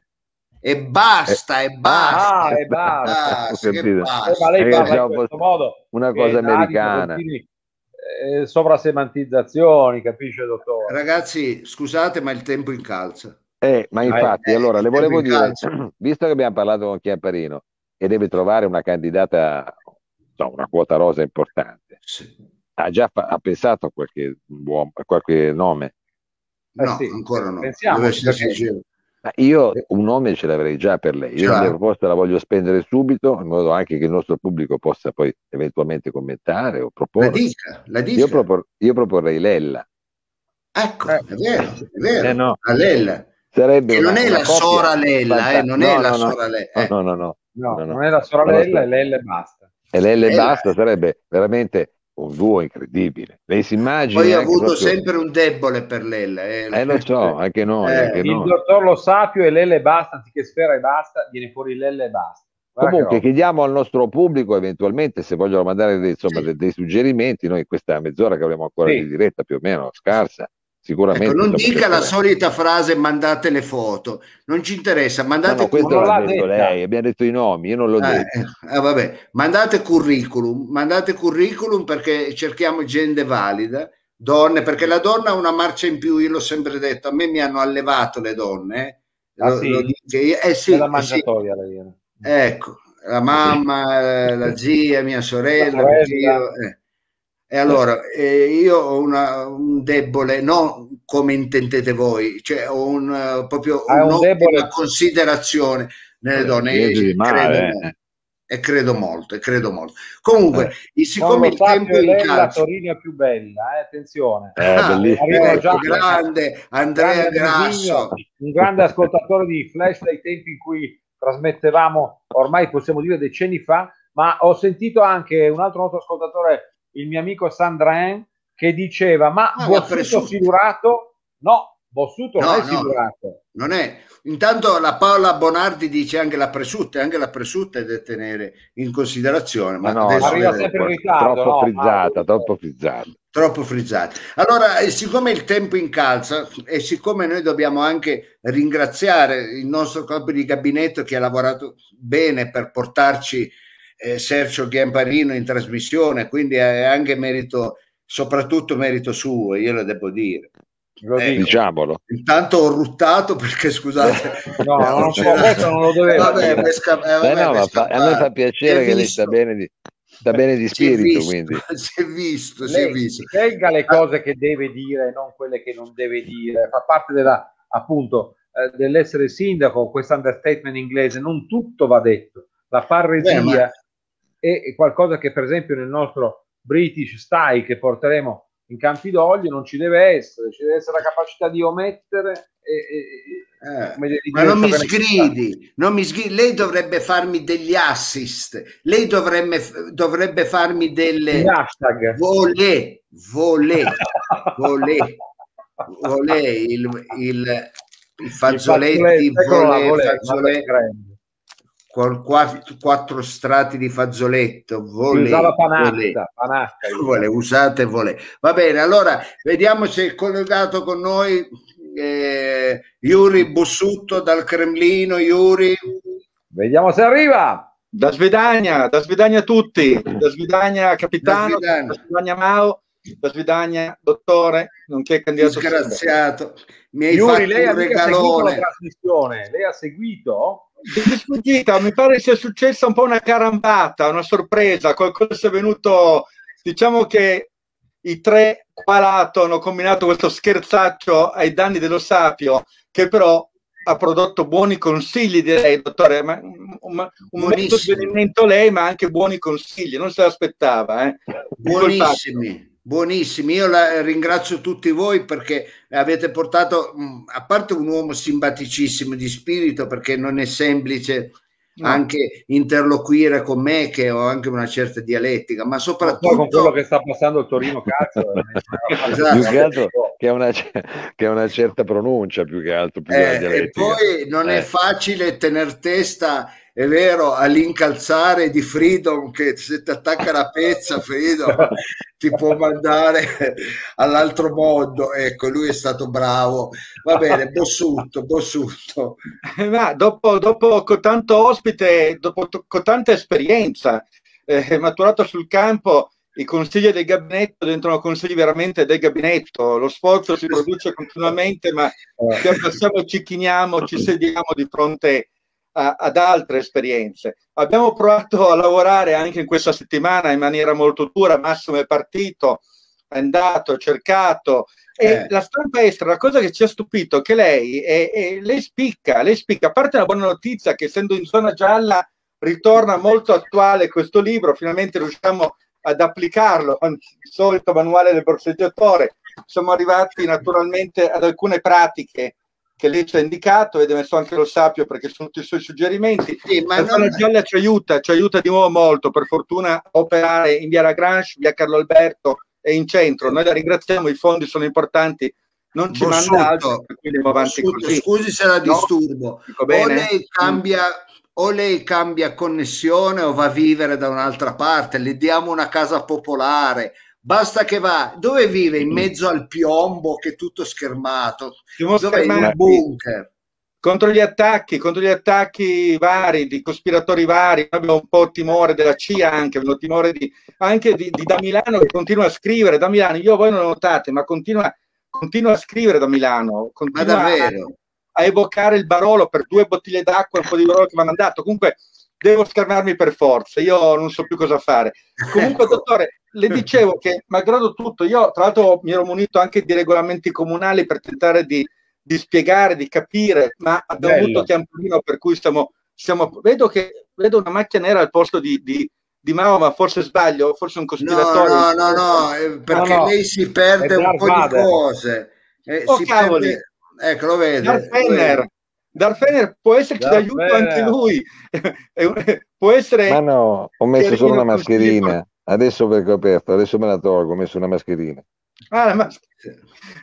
E basta, e basta, ah, e basta. basta, basta. Eh, ma lei parla in questo modo una cosa americana. eh, sovrasemantizzazioni, capisce, dottore? Ragazzi, scusate, ma il tempo incalza. Eh, ma infatti, eh, allora le volevo dire, [clears throat] visto che abbiamo parlato con Chiamparino e deve trovare una candidata, no, una quota rosa importante, sì. ha già fa- ha pensato a qualche, buon, a qualche nome? No, sì, ancora no. Pensiamo, ma io un nome ce l'avrei già per lei. Io la proposta la voglio spendere subito, in modo anche che il nostro pubblico possa poi eventualmente commentare o proporre. La dica, la dica. Io, propor- io proporrei Lella. Ecco, eh. è vero, è vero. Eh no. La Lella. Sarebbe una, non è la sora Lella, eh, non no, è no, la sora Lella. Eh. No, no, no, no, non è la sora Lella, è Lella e basta. E Lella e basta sarebbe veramente un duo incredibile. Lei si immagina. Poi ho avuto proprio... sempre un debole per Lella. Eh, eh lo so, anche noi. Eh, anche il noi. dottor Lo Sapio e Lella e basta, anziché Sfera e basta, viene fuori Lella e basta. Guarda Comunque chiediamo al nostro pubblico eventualmente se vogliono mandare dei, insomma, sì. dei, dei suggerimenti, noi questa mezz'ora che abbiamo ancora sì. di diretta più o meno scarsa, Sicuramente. Ecco, non dica la solita frase mandate le foto, non ci interessa, mandate no, no, questo l'ha detto lei, abbiamo detto i nomi, io non l'ho eh, detto. Eh, vabbè. Mandate curriculum, mandate curriculum perché cerchiamo gente valida, donne, perché la donna ha una marcia in più, io l'ho sempre detto, a me mi hanno allevato le donne. Eh. Ah, lo, sì? Lo eh, sì, la mangiatoia sì. Ecco, la mamma, sì. la zia, mia sorella, mio zio, eh. E allora eh, io ho una, un debole, non come intendete voi, cioè ho un, uh, proprio ah, un debole... considerazione nelle donne e credo, eh. e credo molto, e credo molto. Comunque, eh. siccome il tempo in calcio... La Torino è più bella, eh, attenzione. Eh, ah, ecco, grande Andrea grande Grasso. un grande ascoltatore di Flash dai tempi in cui trasmettevamo, ormai possiamo dire decenni fa, ma ho sentito anche un altro nostro ascoltatore il mio amico Sandrin che diceva ma ah, Bossuto silurato no Bossuto no, non è no, silurato non è. Intanto la Paola Bonardi dice anche la presutta anche la presutta è da tenere in considerazione ma, ma no, arriva sempre in ritardo troppo no, frizzata ma... troppo frizzata. Troppo frizzata. Allora eh, siccome il tempo incalza e siccome noi dobbiamo anche ringraziare il nostro corpo di gabinetto che ha lavorato bene per portarci eh, Sergio Ghiamparino in trasmissione, quindi è anche merito, soprattutto merito suo, io lo devo dire. Lo eh, diciamolo. Intanto ho ruttato perché scusate, [laughs] no, non, so, non lo dovevo. Vabbè, pesca, eh, vabbè, no, fa, a noi fa piacere che lei sta bene di, sta bene di spirito. Si è visto, quindi. [laughs] si è visto, si è visto. Scelga le cose che deve dire, non quelle che non deve dire. Fa parte della, appunto, eh, dell'essere sindaco, questo understatement inglese, non tutto va detto. La parresia Beh, ma... è qualcosa che per esempio nel nostro British style che porteremo in Campidoglio non ci deve essere, ci deve essere la capacità di omettere e, e, eh, ma non mi sgridi, non mi sgridi, lei dovrebbe farmi degli assist, lei dovrebbe, dovrebbe farmi delle hashtag. volè, volè, volè, volè il, il, i fazzoletti, il volè, volè, fazzoletti, con quattro, quattro, strati di fazzoletto. Vole, usava panacca, panacca vole, usate vole. Va bene, allora vediamo se è collegato con noi eh, Yuri Bussutto dal Cremlino. Yuri, vediamo se arriva. Da Svedagna, da Svedagna a tutti, da Svedagna capitano, da Svedagna, da Svedagna Mao, da Svedagna dottore, nonché candidato. Disgraziato, mi hai Yuri, fatto lei un regalone. la trasmissione, lei ha seguito? Sfuggita, mi pare sia successa un po' una carambata, una sorpresa, qualcosa è venuto, diciamo che i tre qua lato hanno combinato questo scherzaccio ai danni dello Sapio, che però ha prodotto buoni consigli, direi, dottore, ma, un, un mezzo svenimento lei, ma anche buoni consigli, non se l'aspettava. Eh. Buonissimi. Buonissimi, io la ringrazio tutti voi perché avete portato, a parte un uomo simpaticissimo di spirito, perché non è semplice. Anche interloquire con me che ho anche una certa dialettica, ma soprattutto con quello che sta passando il Torino Cazzo. [laughs] esatto. Più che altro che ha, una, che ha una certa pronuncia più che altro. Più eh, e poi non eh. è facile tener testa è vero, all'incalzare di Freedom che se ti attacca la pezza, Freedom ti può mandare all'altro mondo. Ecco, lui è stato bravo. Va bene, Bossutto, Bossutto. Eh, ma dopo, dopo con tanto ospite, dopo con tanta esperienza eh, maturata sul campo, i consigli del gabinetto diventano consigli veramente del gabinetto, lo sforzo si produce continuamente, ma ci ci chiniamo, ci sediamo di fronte a, ad altre esperienze. Abbiamo provato a lavorare anche in questa settimana in maniera molto dura, Massimo è partito, è andato, ha cercato e eh. la stampa estera, la cosa che ci ha stupito è che lei, è, è, lei spicca, lei spicca, a parte la buona notizia che essendo in zona gialla ritorna molto attuale questo libro, finalmente riusciamo ad applicarlo al solito manuale del borseggiatore. Siamo arrivati naturalmente ad alcune pratiche che lei ci ha indicato ed è messo anche lo Sapio perché sono tutti i suoi suggerimenti. Sì, ma la non... gialla ci aiuta, ci aiuta di nuovo molto, per fortuna a operare in via Lagrange, via Carlo Alberto e in centro. Noi la ringraziamo, i fondi sono importanti, non ci manda altro, quindi così. Scusi se la disturbo. No? O lei cambia o lei cambia connessione o va a vivere da un'altra parte, le diamo una casa popolare, basta che va. Dove vive in mezzo al piombo che è tutto schermato? Dove in un bunker? Contro gli attacchi contro gli attacchi vari di cospiratori vari abbiamo un po' timore della CIA anche abbiamo timore di, anche di, di, da Milano che continua a scrivere da Milano io voi non lo notate ma continua, continua a scrivere da Milano continua a, a, evocare il Barolo per due bottiglie d'acqua e un po' di Barolo che mi hanno mandato. Comunque devo schermarmi per forza, io non so più cosa fare. Comunque, [laughs] dottore, le dicevo che, malgrado tutto, io tra l'altro mi ero munito anche di regolamenti comunali per tentare di, di spiegare, di capire, ma abbiamo Bello. avuto Chiampolino per cui stiamo, stiamo, vedo che vedo una macchia nera al posto di, di, di Mao, ma forse sbaglio, forse un cospiratore. No, no, no, no eh, perché no, no. lei si perde un po' di cose. Eh, oh, cavoli. Perde... Ecco, lo vede. Darfener, Darfener può essere che aiuto anche lui. [laughs] può essere... Ma no, ho messo solo una mascherina. Adesso perché ho aperto, adesso me la tolgo, ho messo una mascherina. Ah, la maschera.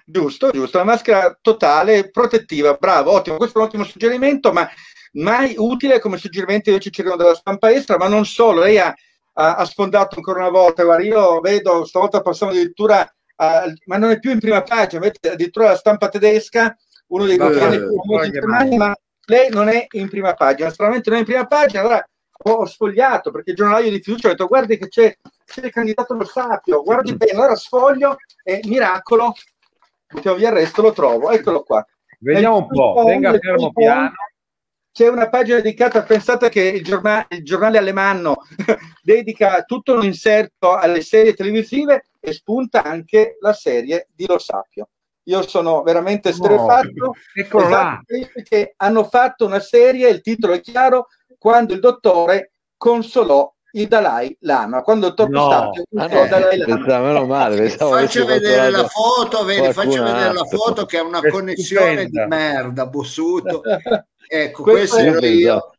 Giusto, giusto, la maschera totale, protettiva, bravo, ottimo, questo è un ottimo suggerimento, ma mai utile come suggerimento invece ci arrivano dalla stampa estera, ma non solo, lei ha, ha, ha sfondato ancora una volta, guarda, io vedo, stavolta passiamo addirittura, a, ma non è più in prima pagina, addirittura la stampa tedesca, uno dei quotidiani più famosi ma lei non è in prima pagina, stranamente non è in prima pagina, allora ho sfogliato perché il giornalaio di fiducia ha detto guardi che c'è, c'è il candidato lo Sapio, guardi bene, allora sfoglio e miracolo, mettiamo via il resto, lo trovo, eccolo qua. Vediamo un po', venga fermo piano. C'è una pagina dedicata, pensate che il giornale, il giornale alemanno [laughs] dedica tutto un inserto alle serie televisive e spunta anche la serie di Lo Sapio io sono veramente. No, eccolo esatto, là. Che hanno fatto una serie, il titolo è chiaro, quando il dottore consolò il Dalai Lama. Quando Dottor no, Pistacchio ah, no, Dalai Lama. pensavo, meno male pensavo faccia vedere la foto vedi, faccia vedere la foto che ha una è connessione stupenda. di merda bossuto. [laughs] Ecco questo, questo ero io.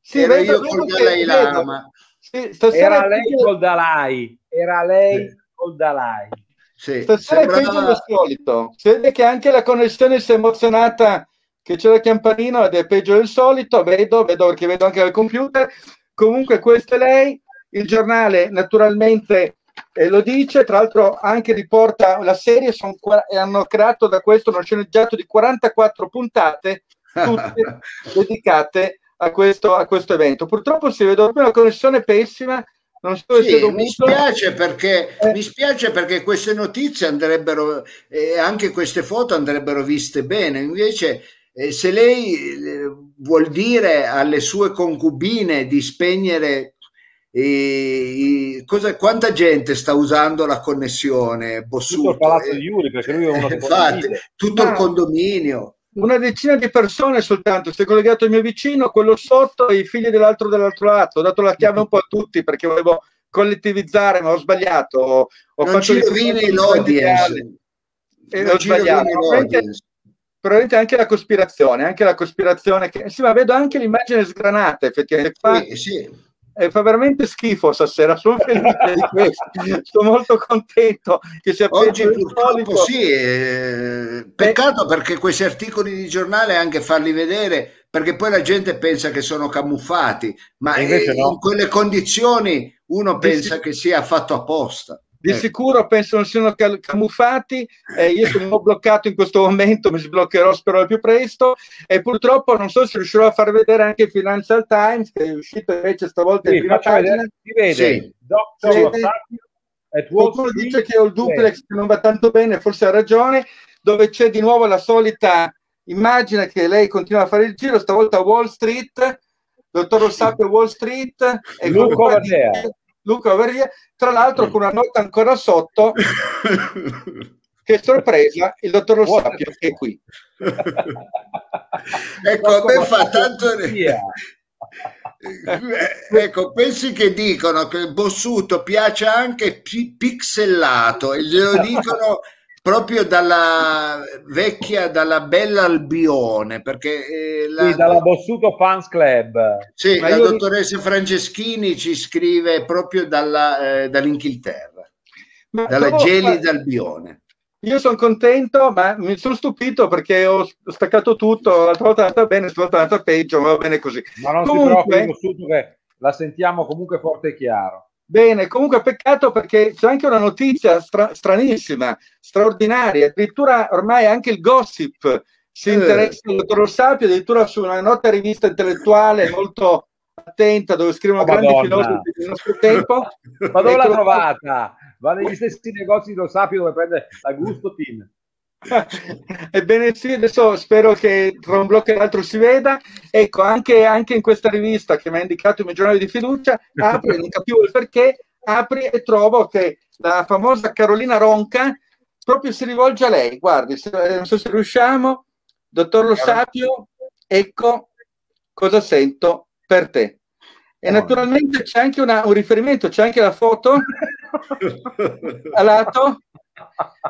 Sì, ero vedo, io vedo col Dalai Lama. Sì, era lei col Dalai. Era lei sì. col Dalai. Sì, stasera sembrava... è peggio del solito si vede che anche la connessione si è emozionata che c'è la campanino ed è peggio del solito vedo, vedo perché vedo anche dal computer Comunque questo è lei, il giornale naturalmente eh, lo dice, tra l'altro anche riporta la serie, son, hanno creato da questo uno sceneggiato di 44 puntate, tutte [laughs] dedicate a questo, a questo evento. Purtroppo si vede una connessione pessima, non so sì, mi, spiace perché, eh. mi spiace perché queste notizie andrebbero e eh, anche queste foto andrebbero viste bene. Invece eh, se lei eh, vuol dire alle sue concubine di spegnere e, cosa, quanta gente sta usando la connessione Bossuto? Tutto il palazzo di Iuri, perché lui è uno [laughs] infatti, tutto Ma il condominio. Una decina di persone soltanto, si è collegato il mio vicino, quello sotto e i figli dell'altro dall'altro lato. Ho dato la chiave un po' a tutti perché volevo collettivizzare, ma ho sbagliato. Ho, ho non fatto ci rovini l'audience. E ho sbagliato probabilmente anche la cospirazione, anche la cospirazione che sì, ma vedo anche l'immagine sgranata effettivamente. Fa, sì, sì. Eh, fa veramente schifo stasera, sono felice di [laughs] questo, sono molto contento che sia Oggi purtroppo sì, eh, peccato eh. perché questi articoli di giornale anche farli vedere, perché poi la gente pensa che sono camuffati, ma eh, no. in quelle condizioni uno pensa che sia fatto apposta. Di eh. sicuro penso non siano camuffati, eh, io sono bloccato in questo momento, mi sbloccherò spero al più presto e purtroppo non so se riuscirò a far vedere anche il Financial Times che è uscito invece stavolta sì, in prima pagina. Si vede, sì. Dr. Qualcuno dice che ho il duplex che non va tanto bene, forse ha ragione, dove c'è di nuovo la solita immagine che lei continua a fare il giro, stavolta a Wall Street, dottor Rossapio Wall Street e Luca Luca Veria, tra l'altro con una nota ancora sotto [laughs] che sorpresa il dottor Lo Sapio è qui. [laughs] Ecco a me fa tanto [laughs] ecco pensi che dicono che Bossuto piace anche pixellato e glielo dicono proprio dalla vecchia, dalla bella Albione, perché eh, la, sì, dalla Bossuto Fans Club. Sì, Ma la dottoressa dico... Franceschini ci scrive proprio dalla, eh, dall'Inghilterra, Ma dalla trovo... gelida Albione. Io sono contento, ma mi sono stupito perché ho staccato tutto, l'altra volta è andata bene, l'altra volta è andata peggio, ma va bene così. Ma non comunque, si preoccupi, la sentiamo comunque forte e chiaro. Bene, comunque peccato perché c'è anche una notizia stra- stranissima, straordinaria, addirittura ormai anche il gossip si eh. interessa al dottor Lo Sapio, addirittura su una nota rivista intellettuale molto attenta dove scrivono oh, grandi filosofi del nostro tempo. Ma dove l'ha trovata? Va negli stessi negozi di Lo Sapio dove prende la Gusto Team. Ebbene sì, adesso spero che tra un blocco e l'altro si veda. Ecco, anche, anche in questa rivista che mi ha indicato il mio giornale di fiducia, apri, non capivo il perché, apri e trovo che la famosa Carolina Ronca proprio si rivolge a lei. Guardi, se, eh, non so se riusciamo, dottor Lo Sapio, ecco cosa sento per te. E naturalmente c'è anche una, un riferimento, c'è anche la foto [laughs] a lato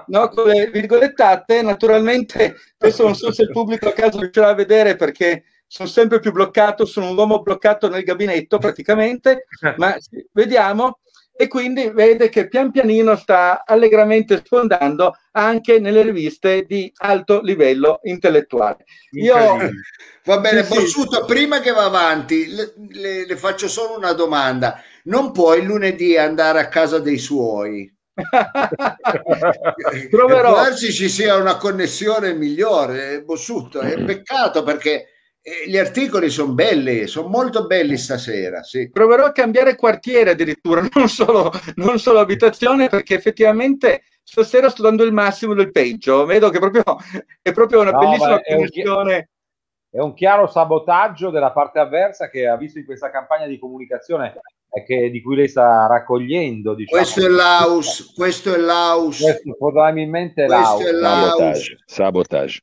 no, con le virgolettate, naturalmente adesso non so se il pubblico a caso riuscirà a vedere perché sono sempre più bloccato, sono un uomo bloccato nel gabinetto praticamente, [laughs] ma vediamo e quindi vede che pian pianino sta allegramente sfondando anche nelle riviste di alto livello intellettuale. Io, Va bene, sì, Bossuto, sì. prima che va avanti, le, le, le faccio solo una domanda. Non puoi lunedì andare a casa dei suoi? [laughs] Proverò. Può darsi ci sia una connessione migliore, Bossuto, è peccato perché eh, gli articoli sono belli, sono molto belli stasera. Sì. Proverò a cambiare quartiere addirittura, [laughs] non solo, non solo abitazione, perché effettivamente stasera sto dando il massimo del peggio. Vedo che proprio, è proprio una no, bellissima connessione. È un chiaro sabotaggio della parte avversa che ha visto in questa campagna di comunicazione che, di cui lei sta raccogliendo. Diciamo. Questo è l'AUS, questo è l'AUS. Questo probabilmente Questo l'AUS. è l'AUS. Sabotage. Sabotage.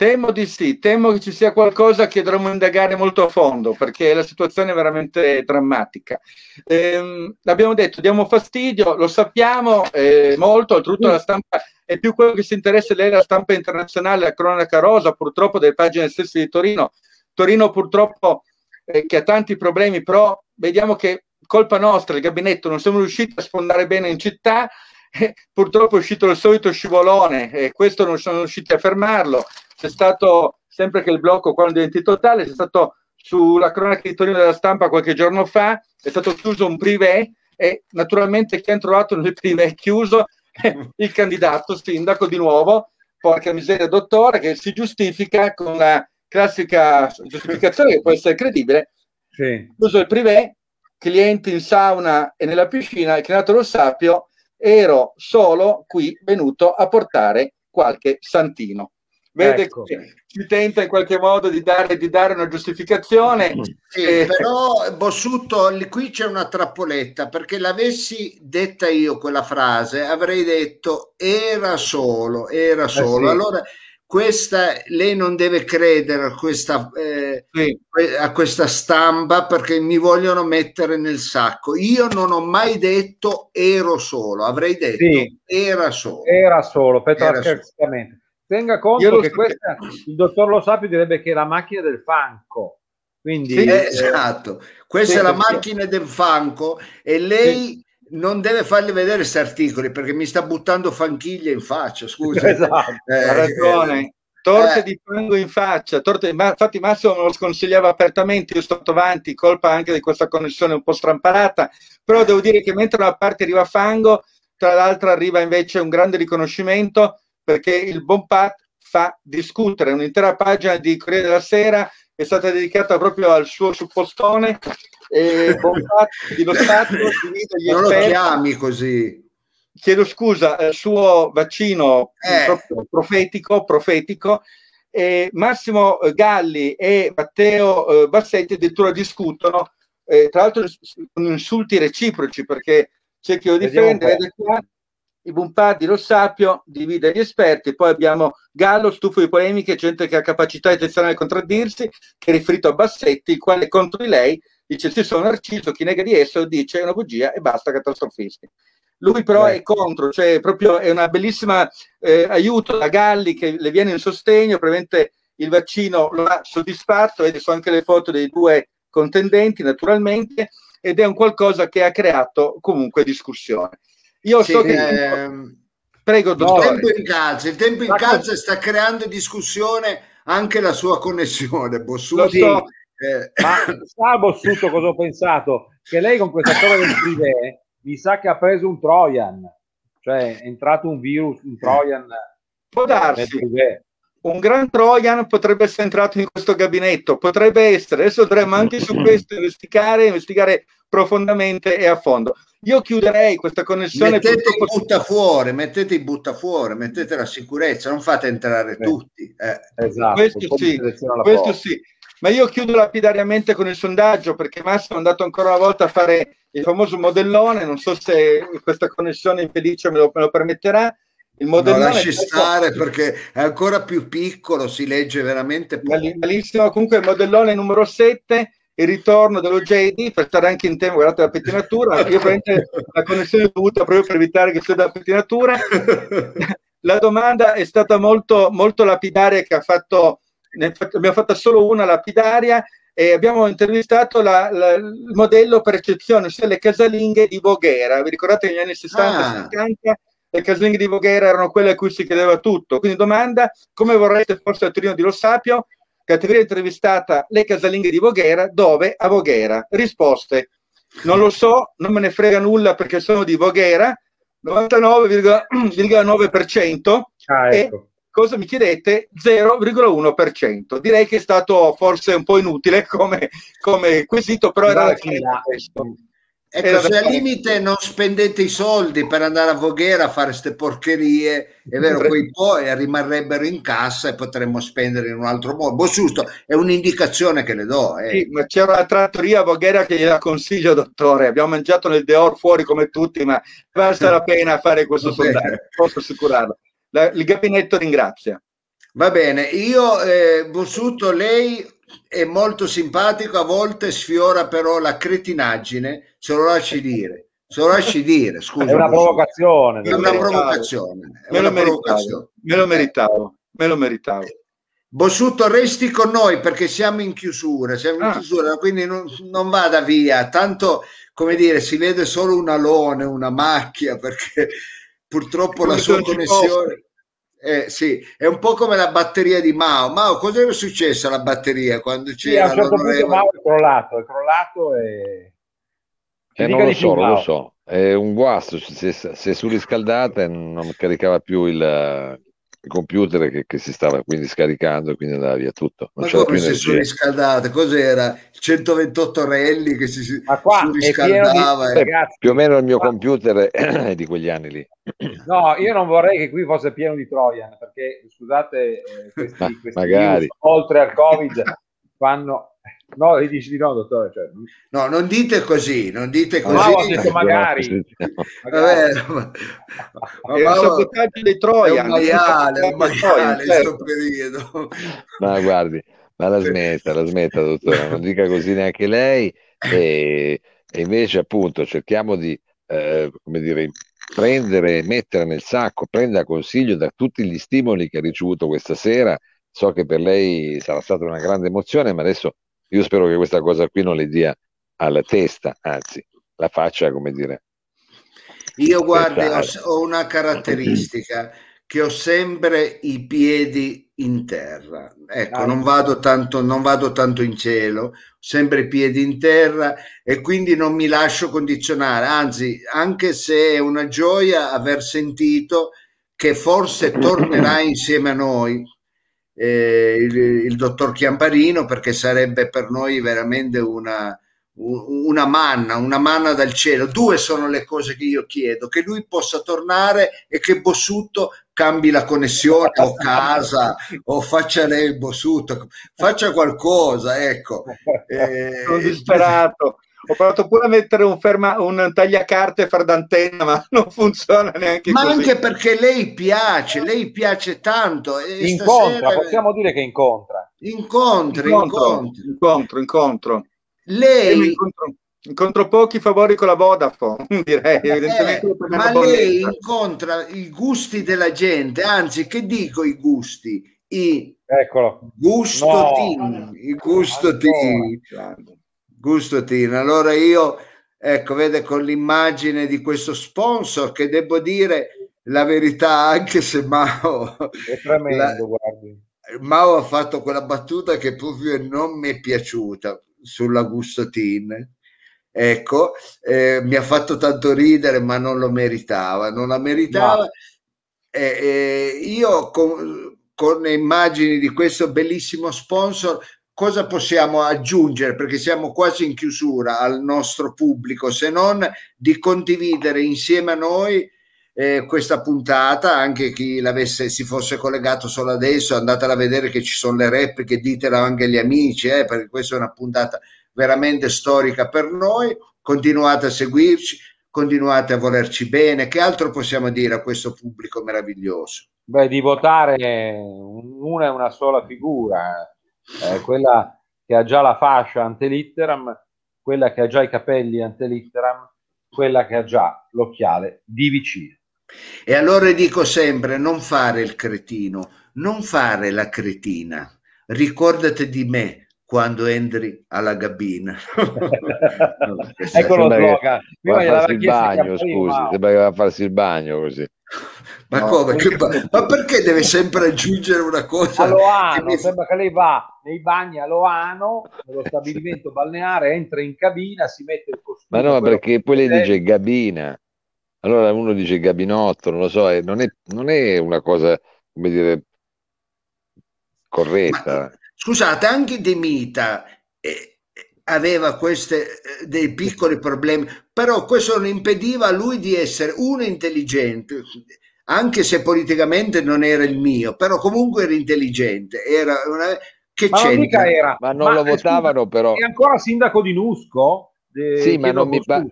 Temo di sì, temo che ci sia qualcosa che dovremmo indagare molto a fondo perché la situazione è veramente drammatica. Ehm, abbiamo detto, diamo fastidio, lo sappiamo eh, molto, oltretutto la stampa è più quello che si interessa lei la stampa internazionale, la cronaca rosa, purtroppo delle pagine stesse di Torino. Torino purtroppo eh, che ha tanti problemi, però vediamo che colpa nostra, il gabinetto, non siamo riusciti a sfondare bene in città, eh, purtroppo è uscito il solito scivolone e questo non sono riusciti a fermarlo c'è stato, sempre che il blocco quando diventi totale, c'è stato sulla cronaca di Torino della stampa qualche giorno fa, è stato chiuso un privé e naturalmente chi ha trovato nel privé chiuso è [laughs] il candidato sindaco di nuovo, porca miseria dottore, che si giustifica con la classica giustificazione che può essere credibile, Sì. chiuso il privé, clienti in sauna e nella piscina, il candidato lo sapio, ero solo qui venuto a portare qualche santino. Vede Ecco. che si tenta in qualche modo di dare, di dare una giustificazione. Sì, Eh, però Bossutto, qui c'è una trappoletta perché l'avessi detta io quella frase, avrei detto era solo, era solo. sì. Allora, questa lei non deve credere a questa, eh, sì. a questa stampa perché mi vogliono mettere nel sacco. Io non ho mai detto ero solo, avrei detto Sì. era solo. Era solo, Era petroscarsamente. Tenga conto che questa, il dottor Lo Sapio direbbe che è la macchina del fanco. Quindi, Sì, eh, esatto, questa sì, è la sì. macchina del fanco e lei non deve farle vedere questi articoli perché mi sta buttando fanchiglie in faccia, scusa. [laughs] Esatto, Eh, ha ragione. Torte eh. di fango in faccia, torte, ma infatti Massimo me lo sconsigliava apertamente, io sto avanti, colpa anche di questa connessione un po' stramparata, però devo dire che mentre da una parte arriva fango, tra l'altro arriva invece un grande riconoscimento perché il buon Pat fa discutere, un'intera pagina di Corriere della Sera è stata dedicata proprio al suo suppostone e di Lo Stato divide gli non lo esperti chiami così. chiedo scusa, il suo vaccino Eh. proprio profetico, profetico e Massimo eh, Galli e Matteo eh, Bassetti addirittura discutono, eh, tra l'altro con insulti reciproci perché c'è chi lo difende, i Bumpardi lo sapio, divide gli esperti, poi abbiamo Gallo, stufo di polemiche, gente che ha capacità intenzionale di contraddirsi, che è riferito a Bassetti, il quale contro di lei dice sì sono narciso, chi nega di esso dice è una bugia e basta catastrofisti. Lui però è contro, cioè proprio è una bellissima eh, aiuto da Galli che le viene in sostegno, probabilmente il vaccino lo ha soddisfatto, vedi sono anche le foto dei due contendenti naturalmente, ed è un qualcosa che ha creato comunque discussione. Io Sì, so che... ehm, Prego, il dottore. tempo incalza, il tempo Ma incalza e sta creando discussione anche la sua connessione, Bossuto. Lo so. Eh, Ma sa Bossuto cosa ho pensato? Che lei con questa storia del privé mi sa che ha preso un Trojan, cioè è entrato un virus, un Trojan Può darsi. un gran Trojan potrebbe essere entrato in questo gabinetto, potrebbe essere. Adesso dovremmo anche su questo investigare, investigare profondamente e a fondo. Io chiuderei questa connessione. mettete i purtroppo- butta fuori, mettete i butta fuori, mettete la sicurezza, non fate entrare Sì. tutti. eh. Esatto, questo sì, questo porta. sì. Ma io chiudo lapidariamente con il sondaggio perché Massimo è andato ancora una volta a fare il famoso modellone. Non so se questa connessione infelice me lo, me lo permetterà. Il No, modellone lasci questo- stare perché è ancora più piccolo, si legge veramente poco. Mal- malissimo. Comunque il modellone numero 7, il ritorno dello JD per stare anche in tema, guardate la pettinatura. Io probabilmente la connessione è dovuta proprio per evitare che sia la pettinatura. [laughs] La domanda è stata molto, molto lapidaria che ha fatto, ne fa- abbiamo fatta solo una lapidaria e abbiamo intervistato la- la- il modello percezione, cioè le casalinghe di Voghera. Vi ricordate negli anni 60 e Ah. 70? Le casalinghe di Voghera erano quelle a cui si chiedeva tutto. Quindi domanda, come vorreste fosse a Torino di Lo Sapio? Categoria intervistata, le casalinghe di Voghera, dove? A Voghera. Risposte, non lo so, non me ne frega nulla perché sono di Voghera, 99,9%. [clears throat] Ah, E ecco. Cosa mi chiedete? 0,1%. Direi che è stato forse un po' inutile come, come quesito, però era la fine questo. Ecco, se al limite non spendete i soldi per andare a Voghera a fare queste porcherie, è vero, poi poi rimarrebbero in cassa e potremmo spendere in un altro modo. Boh, giusto, è un'indicazione che le do. Eh. Sì, ma c'era una trattoria a Voghera che gliela consiglio, dottore. Abbiamo mangiato nel Deor fuori come tutti, ma basta la pena fare questo sondaggio, posso assicurarlo. La, il gabinetto ringrazia. Va bene, io, eh, Bossuto, lei è molto simpatico, a volte sfiora però la cretinaggine, se lo lasci dire. Se lo lasci dire, scusa. È una provocazione. È una provocazione. È me, lo provocazione. me lo meritavo. Me lo meritavo. Bossuto, resti con noi perché siamo in chiusura, siamo in ah. chiusura, quindi non, non, vada via. Tanto, come dire, si vede solo un alone, una macchia, perché purtroppo la sua connessione... Eh, sì, è un po' come la batteria di Mao. Mao, cosa era successo alla batteria quando c'era? Sì, a un certo punto Mao è crollato, è crollato e... Eh, non lo so, non lo so. È un guasto, se, se surriscaldata non caricava più il, il computer che, che, si stava quindi scaricando e quindi andava via tutto. Non Ma come se surriscaldata? Cos'era? 128 rally che si Ma qua surriscaldava? Di... Eh. Più o meno il mio qua... computer [clears throat] è di quegli anni lì. No, io non vorrei che qui fosse pieno di Trojan, perché scusate, eh, questi, questi magari. Virus, oltre al Covid fanno No, gli dici di no, dottore. Cioè... No, non dite così, non dite così. No, ho detto magari. Vabbè, [laughs] ma, ma, ma, sabotaggio di Troia. È un maiale, un maiale in questo periodo. Ma guardi, ma la smetta, la smetta, dottore, non dica così neanche lei. E, e invece, appunto, cerchiamo di, eh, come dire, prendere, mettere nel sacco, prenda consiglio da tutti gli stimoli che ha ricevuto questa sera. So che per lei sarà stata una grande emozione, ma adesso io spero che questa cosa qui non le dia alla testa, anzi, la faccia, come dire. Io guardi, ho, ho una caratteristica che ho sempre i piedi in terra. Ecco, non vado tanto, non vado tanto in cielo, sempre i piedi in terra e quindi non mi lascio condizionare. Anzi, anche se è una gioia aver sentito che forse tornerà [clears throat] insieme a noi, eh, il, il, dottor Chiamparino perché sarebbe per noi veramente una, una manna, una manna dal cielo. Due sono le cose che io chiedo, che lui possa tornare e che Bossutto cambi la connessione o casa o faccia lei il Bossutto, faccia qualcosa, ecco. [laughs] Eh, sono disperato. Ho provato pure a mettere un, ferma, un tagliacarte far d'antenna, ma [laughs] non funziona neanche ma così. anche perché lei piace, lei piace tanto. incontra, stasera... possiamo dire che incontra. Incontra, incontro, incontro. incontro, Lei... Incontro, incontro, pochi favori con la Vodafone, [laughs] direi. Eh, ma lei incontra i gusti della gente, anzi, che dico i gusti? I Eccolo. gustotini, no. i gustotini. No. Gustotin. Allora io, ecco, vede con l'immagine di questo sponsor che devo dire la verità, anche se Mao... È tremendo, la, guardi. Mao ha fatto quella battuta che proprio non mi è piaciuta sulla Gustotin. Ecco, eh, mi ha fatto tanto ridere, ma non lo meritava, non la meritava. No. Eh, eh, io con, con immagini di questo bellissimo sponsor cosa possiamo aggiungere, perché siamo quasi in chiusura al nostro pubblico, se non di condividere insieme a noi eh, questa puntata, anche chi l'avesse, si fosse collegato solo adesso, andatela a vedere che ci sono le repliche, ditelo anche agli amici, eh, perché questa è una puntata veramente storica per noi, continuate a seguirci, continuate a volerci bene, che altro possiamo dire a questo pubblico meraviglioso? Beh, di votare una e una sola figura, eh, quella che ha già la fascia antelitteram, quella che ha già i capelli antelitteram, quella che ha già l'occhiale di vicino. E allora dico sempre, non fare il cretino, non fare la cretina, ricordati di me quando entri alla gabina. ecco lo slogan. Prima farsi il bagno, scusi, sembra che va a farsi il bagno così. Ma no, come? Che, ma perché deve sempre aggiungere una cosa? A Loano, mi... sembra che lei va nei bagni a Loano, nello stabilimento balneare, entra in cabina, si mette il costume. Ma no, perché poi lei dice gabina. Allora uno dice gabinotto, non lo so, non è, non è una cosa, come dire, corretta. Ma, scusate, anche De Mita, eh, aveva queste, eh, dei piccoli problemi, però questo non impediva a lui di essere uno intelligente, anche se politicamente non era il mio, però comunque era intelligente, era una, che ma c'entra? Era, ma non ma lo votavano però. È ancora sindaco di Nusco? De, sì, ma non mi pare.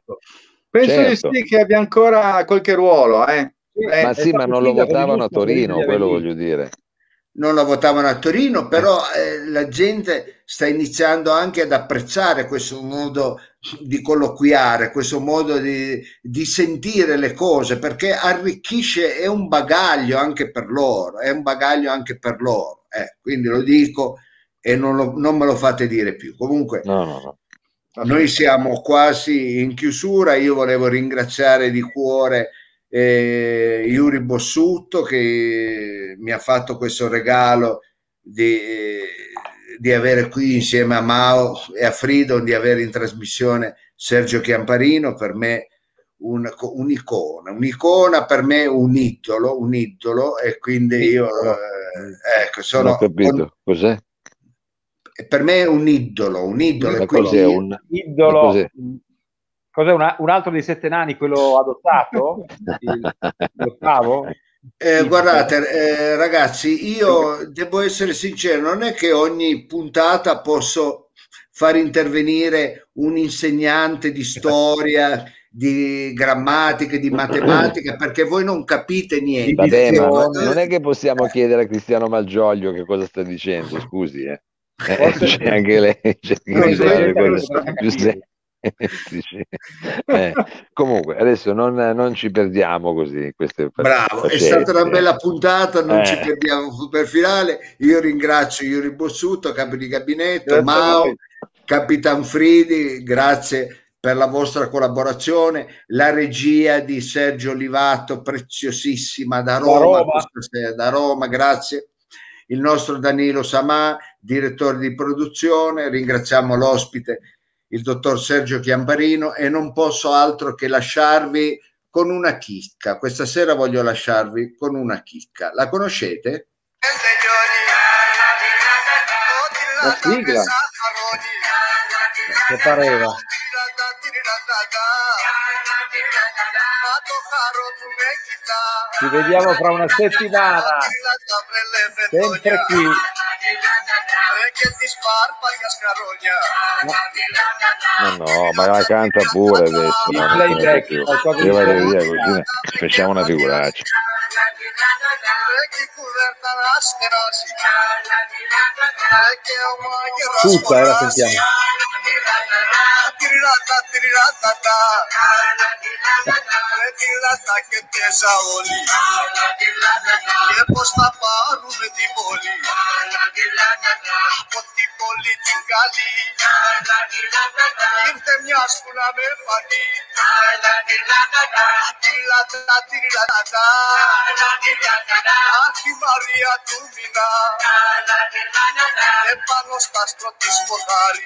Penso certo. di sì che abbia ancora qualche ruolo, eh. Eh, ma sì, ma non lo votavano a Torino, quello voglio dire non la votavano a Torino, però eh, la gente sta iniziando anche ad apprezzare questo modo di colloquiare, questo modo di, di, sentire le cose, perché arricchisce, è un bagaglio anche per loro, è un bagaglio anche per loro. Eh, quindi lo dico e non, lo, non, me lo fate dire più. Comunque, no, no, no. noi siamo quasi in chiusura, io volevo ringraziare di cuore eh, Yuri Bossutto che mi ha fatto questo regalo di, di, avere qui insieme a Mao e a Fridon, di avere in trasmissione Sergio Chiamparino, per me un, un'icona, un'icona per me un idolo, un idolo e quindi io eh, ecco, sono... Non ho capito, cos'è? Per me è un idolo, un idolo. Quindi, un idolo? Cos'è una, un altro dei sette nani, quello adottato? l'ottavo? Eh, guardate, eh, ragazzi, io devo essere sincero, non è che ogni puntata posso far intervenire un insegnante di storia, di grammatica, di matematica, perché voi non capite niente. Vabbè, ma non è che possiamo chiedere a Cristiano Malgioglio che cosa sta dicendo, scusi, eh. Eh, [laughs] c'è anche lei, c'è anche lei, [laughs] eh, comunque, adesso non, non, ci perdiamo così. Queste Bravo, faccette. è stata una bella puntata, non eh. ci perdiamo per finale. Io ringrazio Iuri Bossuto, capo di gabinetto, grazie Mao, Capitan Fridi, grazie per la vostra collaborazione, la regia di Sergio Olivato, preziosissima da Roma, da Roma, da Roma grazie. Il nostro Danilo Samà, direttore di produzione, ringraziamo l'ospite il dottor Sergio Chiamparino e non posso altro che lasciarvi con una chicca. Questa sera voglio lasciarvi con una chicca. La conoscete? La sigla. Che pareva? Ci vediamo fra una settimana. Sempre qui. No, no, ma la canta pure adesso. Il playback, io vado via così facciamo una figuraccia. Tutta, eh, la sentiamo. Retirata che te saoli Και πως θα πάρουμε την πόλη. Από την πόλη την καλή. Ήρθε μια σκούνα με φανή Τυριλάτα, τυριλάτα Αχ η Μαρία του Μινά Επάνω στα άστρο της ποδάρι